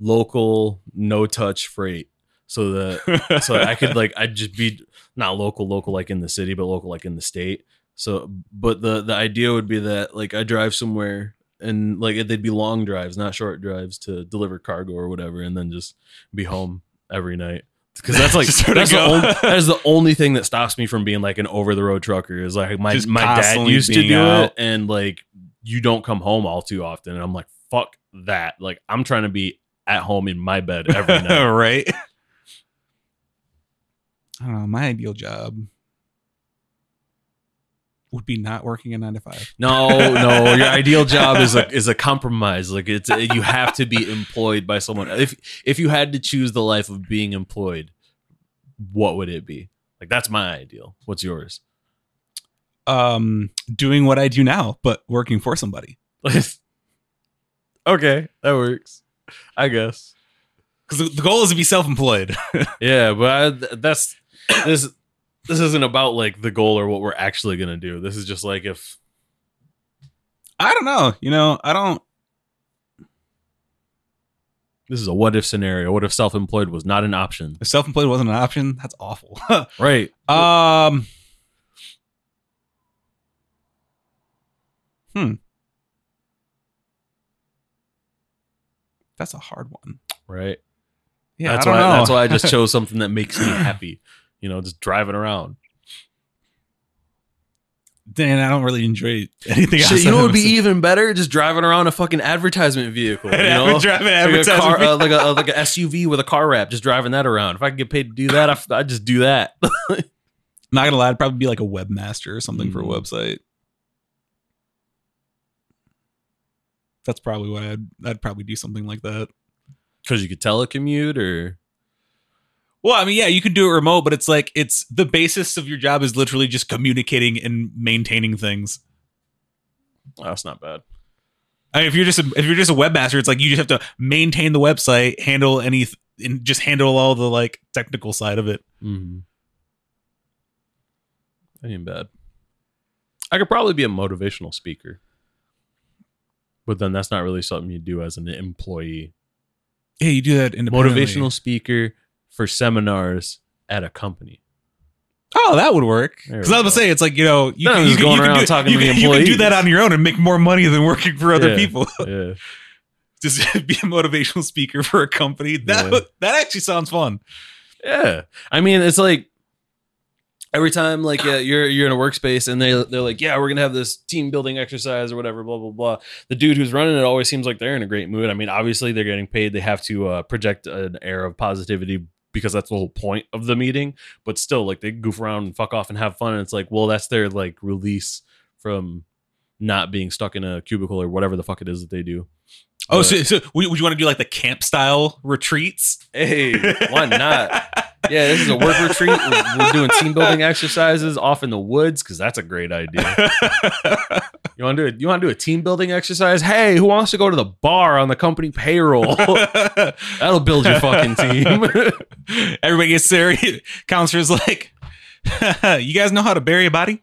local no touch freight so that so i could like i'd just be not local local like in the city but local like in the state so but the the idea would be that like i drive somewhere and like they'd be long drives not short drives to deliver cargo or whatever and then just be home every night because that's like Just sort of that's the, only, that is the only thing that stops me from being like an over the road trucker is like my Just my dad used to do out. it and like you don't come home all too often and I'm like fuck that like I'm trying to be at home in my bed every night right? I don't know. My ideal job. Would be not working a nine to five. No, no. Your ideal job is a is a compromise. Like it's you have to be employed by someone. If if you had to choose the life of being employed, what would it be? Like that's my ideal. What's yours? Um, doing what I do now, but working for somebody. okay, that works. I guess. Because the, goal is to be self-employed. Yeah, but I, that's this. This isn't about like the goal or what we're actually gonna do. This is just like if I don't know. You know, I don't. this is a what if scenario. What if self employed was not an option? If self-employed wasn't an option, that's awful. Right. um. Hmm. That's a hard one. Right. Yeah, that's I don't why. know. That's why I just chose something that makes me happy. You know, just driving around. Dan, I don't really enjoy anything else. You know what would be even better? Just driving around a fucking advertisement vehicle. You know? driving Like a, advertising. car, uh, like, a, like a SUV with a car wrap, just driving that around. If I could get paid to do that, I, I'd just do that. Not gonna lie, I'd probably be like a webmaster or something for a Mhm. website. That's probably what I'd I'd probably do something like that. Because you could telecommute or. Well, I mean, yeah, you can do it remote, but it's like it's the basis of your job is literally just communicating and maintaining things. Oh, that's not bad. I mean, if you're just a, if you're just a webmaster, it's like you just have to maintain the website, handle any, and just handle all the like technical side of it. Mm-hmm. That ain't bad. I could probably be a motivational speaker. But then that's not really something you do as an employee. Yeah, you do that independently. Motivational speaker for seminars at a company. Oh, that would work. Because I was gonna go. say it's like you know you Then can, you can, going you around do, talking you to can, you can do that on your own and make more money than working for other Yeah. people. Yeah. just be a motivational speaker for a company. That Yeah. that actually sounds fun. Yeah. I mean, it's like every time like uh, you're you're in a workspace and they they're like, "Yeah, we're going to have this team building exercise or whatever, blah blah blah." The dude who's running it always seems like they're in a great mood. I mean, obviously they're getting paid. They have to uh, project an air of positivity because that's the whole point of the meeting, but still like they goof around and fuck off and have fun and it's like, "Well, that's their like release from not being stuck in a cubicle or whatever the fuck it is that they do." Oh, so, so would would you want to do like the camp style retreats? Hey, why not? Yeah, this is a work retreat. We're, we're doing team building exercises off in the woods because that's a great idea. You want to do it? You want to do a team building exercise? Hey, who wants to go to the bar on the company payroll? That'll build your fucking team. Everybody gets there. Counselor's like, "You guys know how to bury a body?"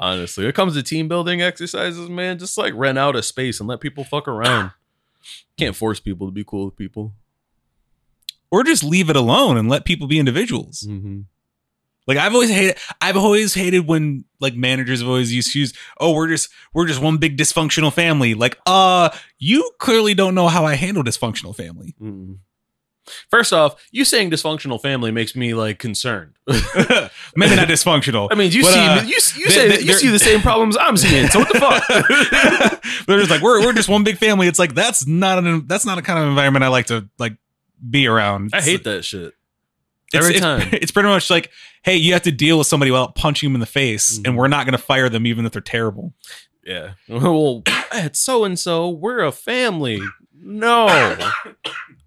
Honestly, it comes to team building exercises, man, just like rent out a space and let people fuck around. Can't force people to be cool with people. Or just leave it alone and let people be individuals. Mm-hmm. Like I've always hated I've always hated when like managers have always used to use, oh, we're just we're just one big dysfunctional family. Like, uh, you clearly don't know how I handle dysfunctional family. Mm-mm. First off, you saying dysfunctional family makes me like concerned. Maybe not dysfunctional. I mean, you But, see, uh, you, you they- say they- you see the same problems I'm seeing. So what the fuck? They're just like we're we're just one big family. It's like that's not an that's not a kind of environment I like to like be around. I hate that shit. It's- every it's, time. It's pretty much like, hey, you have to deal with somebody without punching them in the face, Mhm. and we're not going to fire them even if they're terrible. Yeah. Well, it's so and so. We're a family. No,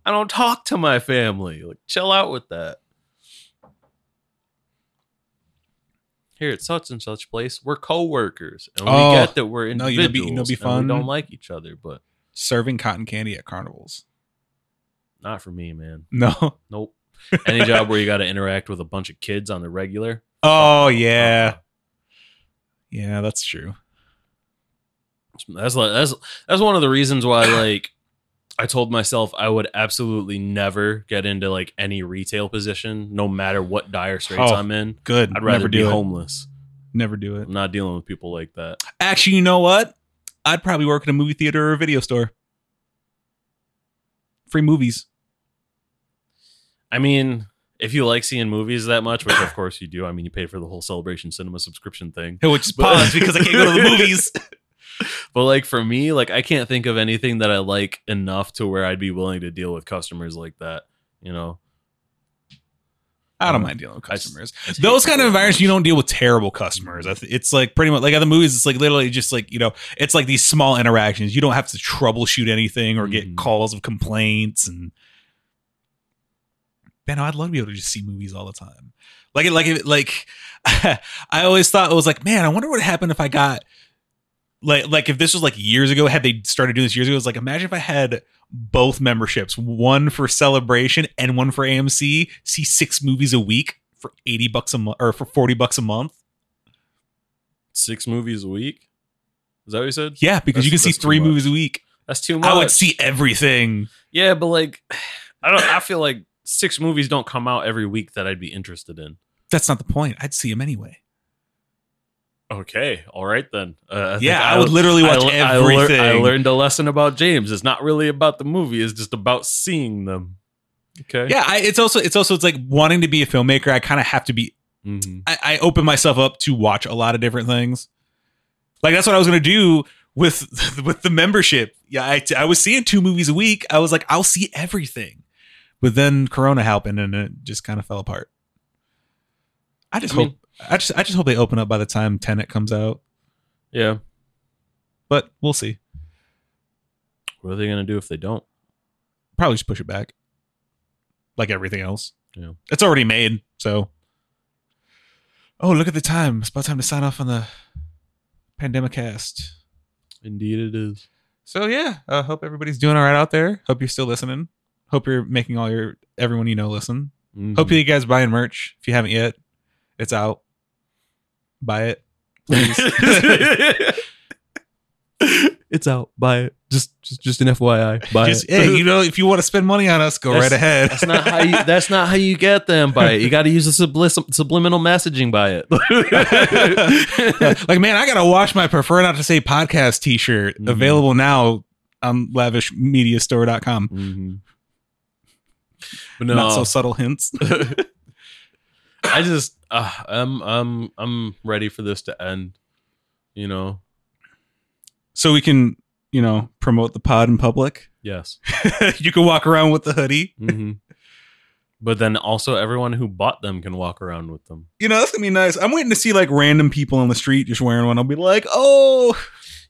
I don't talk to my family. Like, chill out with that. Here at such and such place, we're co-workers, and we Oh, get that we're no, individuals. you know, be- be fun. we don't like each other, but Serving cotton candy at carnivals. not for me, man. No. Nope. Any job where you got to interact with a bunch of kids on the regular. Oh yeah, yeah, that's true. That's like that's that's one of the reasons why like I told myself I would absolutely never get into like any retail position, no matter what dire straits Oh, I'm in. Good. I'd rather Never be it. homeless. Never do it. I'm not dealing with people like that. Actually, you know what? I'd probably work in a movie theater or a video store. Free movies. I mean, if you like seeing movies that much, which of course you do, I mean, you pay for the whole Celebration Cinema subscription thing. Which is But- paused because I can't go to the movies. But like for me, like I can't think of anything that I like enough to where I'd be willing to deal with customers like that. You know, I don't Uh, mind dealing with customers. I hate Those kind of environments, you don't deal with terrible customers. It's like pretty much like other movies. It's like literally just like you know, it's like these small interactions. You don't have to troubleshoot anything or get Mhm. calls of complaints. And man, I'd love to be able to just see movies all the time. Like it, like it, like I always thought it was like, man, I wonder what happened if I got like like if this was like years ago. Had they started doing this years ago? It was like imagine if I had both memberships, one for Celebration and one for AMC. See six movies a week for eighty bucks a month or for forty bucks a month. six movies a week. Is that what you said? Yeah, because you can see three movies a week. That's too much. I would see everything. Yeah, but like, I don't. I feel like six movies don't come out every week that I'd be interested in. That's not the point. I'd see them anyway. Okay, all right then. Uh, I Yeah, I, would literally watch I, I lear- everything. I learned a lesson about James. It's not really about the movie; it's just about seeing them. Okay. yeah, I, it's also it's also it's like wanting to be a filmmaker. I kind of have to be hmm I, I open myself up to watch a lot of different things. Like that's what I was gonna do with with the membership. Yeah, I, I was seeing two movies a week. I was like, I'll see everything, but then Corona happened and it just kind of fell apart. I just I mean- hope I just I just hope they open up by the time Tenet comes out, Yeah. but we'll see. What are they gonna do if they don't? Probably just push it back, like everything else. Yeah. it's already made. So, oh, look at the time! It's about time to sign off on the pandemic cast. Indeed, it is. So yeah, I uh, hope everybody's doing all right out there. Hope you're still listening. Hope you're making all your everyone you know listen. Mhm. Hope you guys buying merch. If you haven't yet, it's out. Buy it. Please. it's out. Buy it. Just, just, just an FYI. Buy Just, it. hey, you know, if you want to spend money on us, go That's- right ahead. That's not how you. That's not how you get them. Buy it. You got to use the sublis- subliminal messaging. By it. like, man, I gotta wash my prefer not to say podcast t-shirt. Mhm. Available now on lavishmediastore.com. Mhm. But no, Not so subtle hints. I just, uh, I'm, I'm, I'm ready for this to end. You know. so we can, you know, promote the pod in public. Yes. you can walk around with the hoodie. hmm But then also everyone who bought them can walk around with them. You know, that's gonna be nice. I'm waiting to see like random people on the street just wearing one. I'll be like, oh,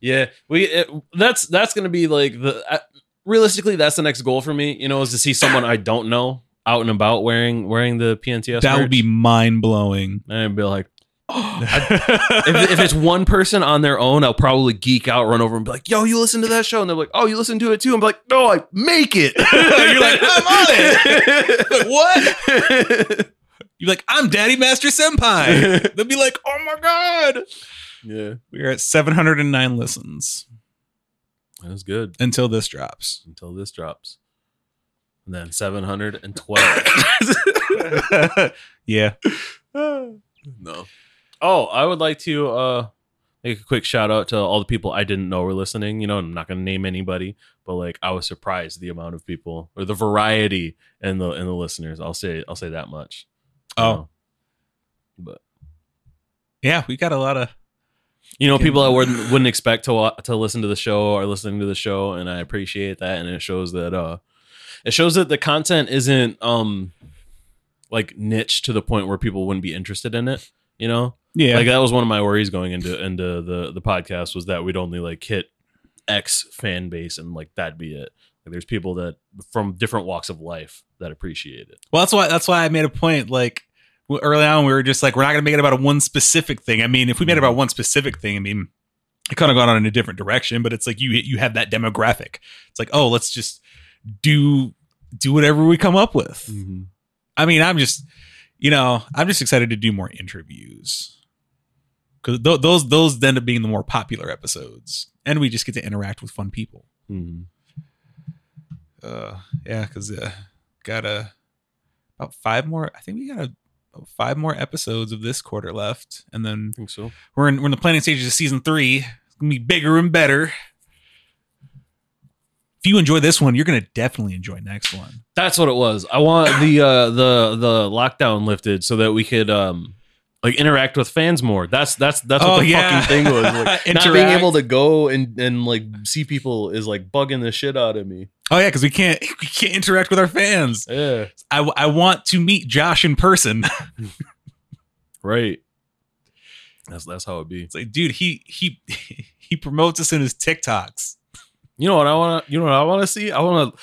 Yeah, we. It, that's that's gonna be like the. Uh, realistically, that's the next goal for me. You know, is to see someone I don't know out and about wearing wearing the PNTS. that would be mind blowing. I'd be like, if, if it's one person on their own, I'll probably geek out, run over and be like, "Yo, you listen to that show?" And they're like, "Oh, you listen to it too?" I'm like, "No, I make it." You're like, "I'm on it." Like, what? You're like, I'm Daddy Master Senpai. They'll be like, oh my god. yeah, We're at 709 listens that was good until this drops. until this drops, and then 712. yeah. No. Oh, I would like to uh make a quick shout out to all the people I didn't know were listening. You know, I'm not gonna name anybody, but like I was surprised the amount of people or the variety in the in the listeners. I'll say I'll say that much. Oh. know? But Yeah, we got a lot of you know, people I wouldn't wouldn't expect to to listen to the show are listening to the show, and I appreciate that. And it shows that uh, it shows that the content isn't um like niche to the point where people wouldn't be interested in it. You know, yeah. like that was one of my worries going into into the the podcast was that we'd only like hit X fan base and like that'd be it. Like there's people that from different walks of life that appreciate it. well, that's why that's why I made a point like early on we were just like we're not going to make it about one specific thing. I mean, if we made it about one specific thing, I mean, it kind of gone on in a different direction, but it's like you you have that demographic. It's like, "Oh, let's just do do whatever we come up with." I mean, I'm just, you know, I'm just excited to do more interviews because th- those those end up being the more popular episodes, and we just get to interact with fun people. Mhm. Uh, yeah, because uh, got a about five more. I think we got a, about five more episodes of this quarter left, and then I think so. we're in we're in the planning stages of season three. It's gonna be bigger and better. If you enjoy this one, you're gonna definitely enjoy next one. That's what it was. I want the uh the the lockdown lifted so that we could um like interact with fans more. That's that's that's what Oh, the yeah. fucking thing was. Like, not being able to go and and like see people is like bugging the shit out of me. Oh yeah, because we can't we can't interact with our fans. Yeah, I, I want to meet Josh in person. right. That's that's how it be. It's like, dude, he he he promotes us in his TikToks. You know what I want to? You know what I want to see? I want to.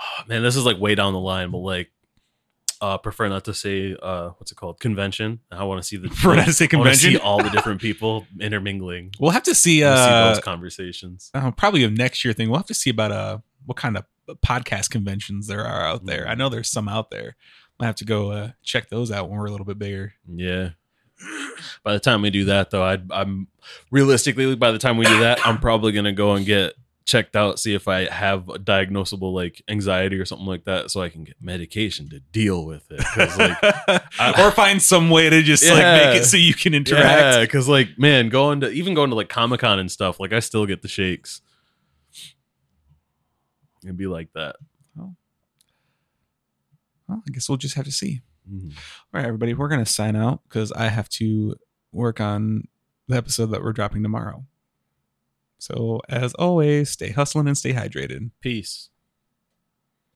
Oh, man, this is like way down the line, but like, uh, prefer not to say uh, what's it called? Convention. I want to see the. For not to say I convention? see all the different people intermingling. We'll have to see I wanna see uh, those conversations. uh probably a next year thing. We'll have to see about uh what kind of podcast conventions there are out there. I know there's some out there. I'll have to go uh, check those out when we're a little bit bigger. Yeah. By the time we do that, though, I'd, I'm realistically by the time we do that, I'm probably gonna go and get checked out, see if I have a diagnosable like anxiety or something like that, so I can get medication to deal with it. like, I- or find some way to just like make it so you can Yeah, interact. because like man, going to even going to like Comic Con and stuff, like I still get the shakes. It'd be like that. Well, I guess we'll just have to see. Mhm. All right, everybody, we're gonna sign out because I have to work on the episode that we're dropping tomorrow. So, as always, stay hustling and stay hydrated. Peace.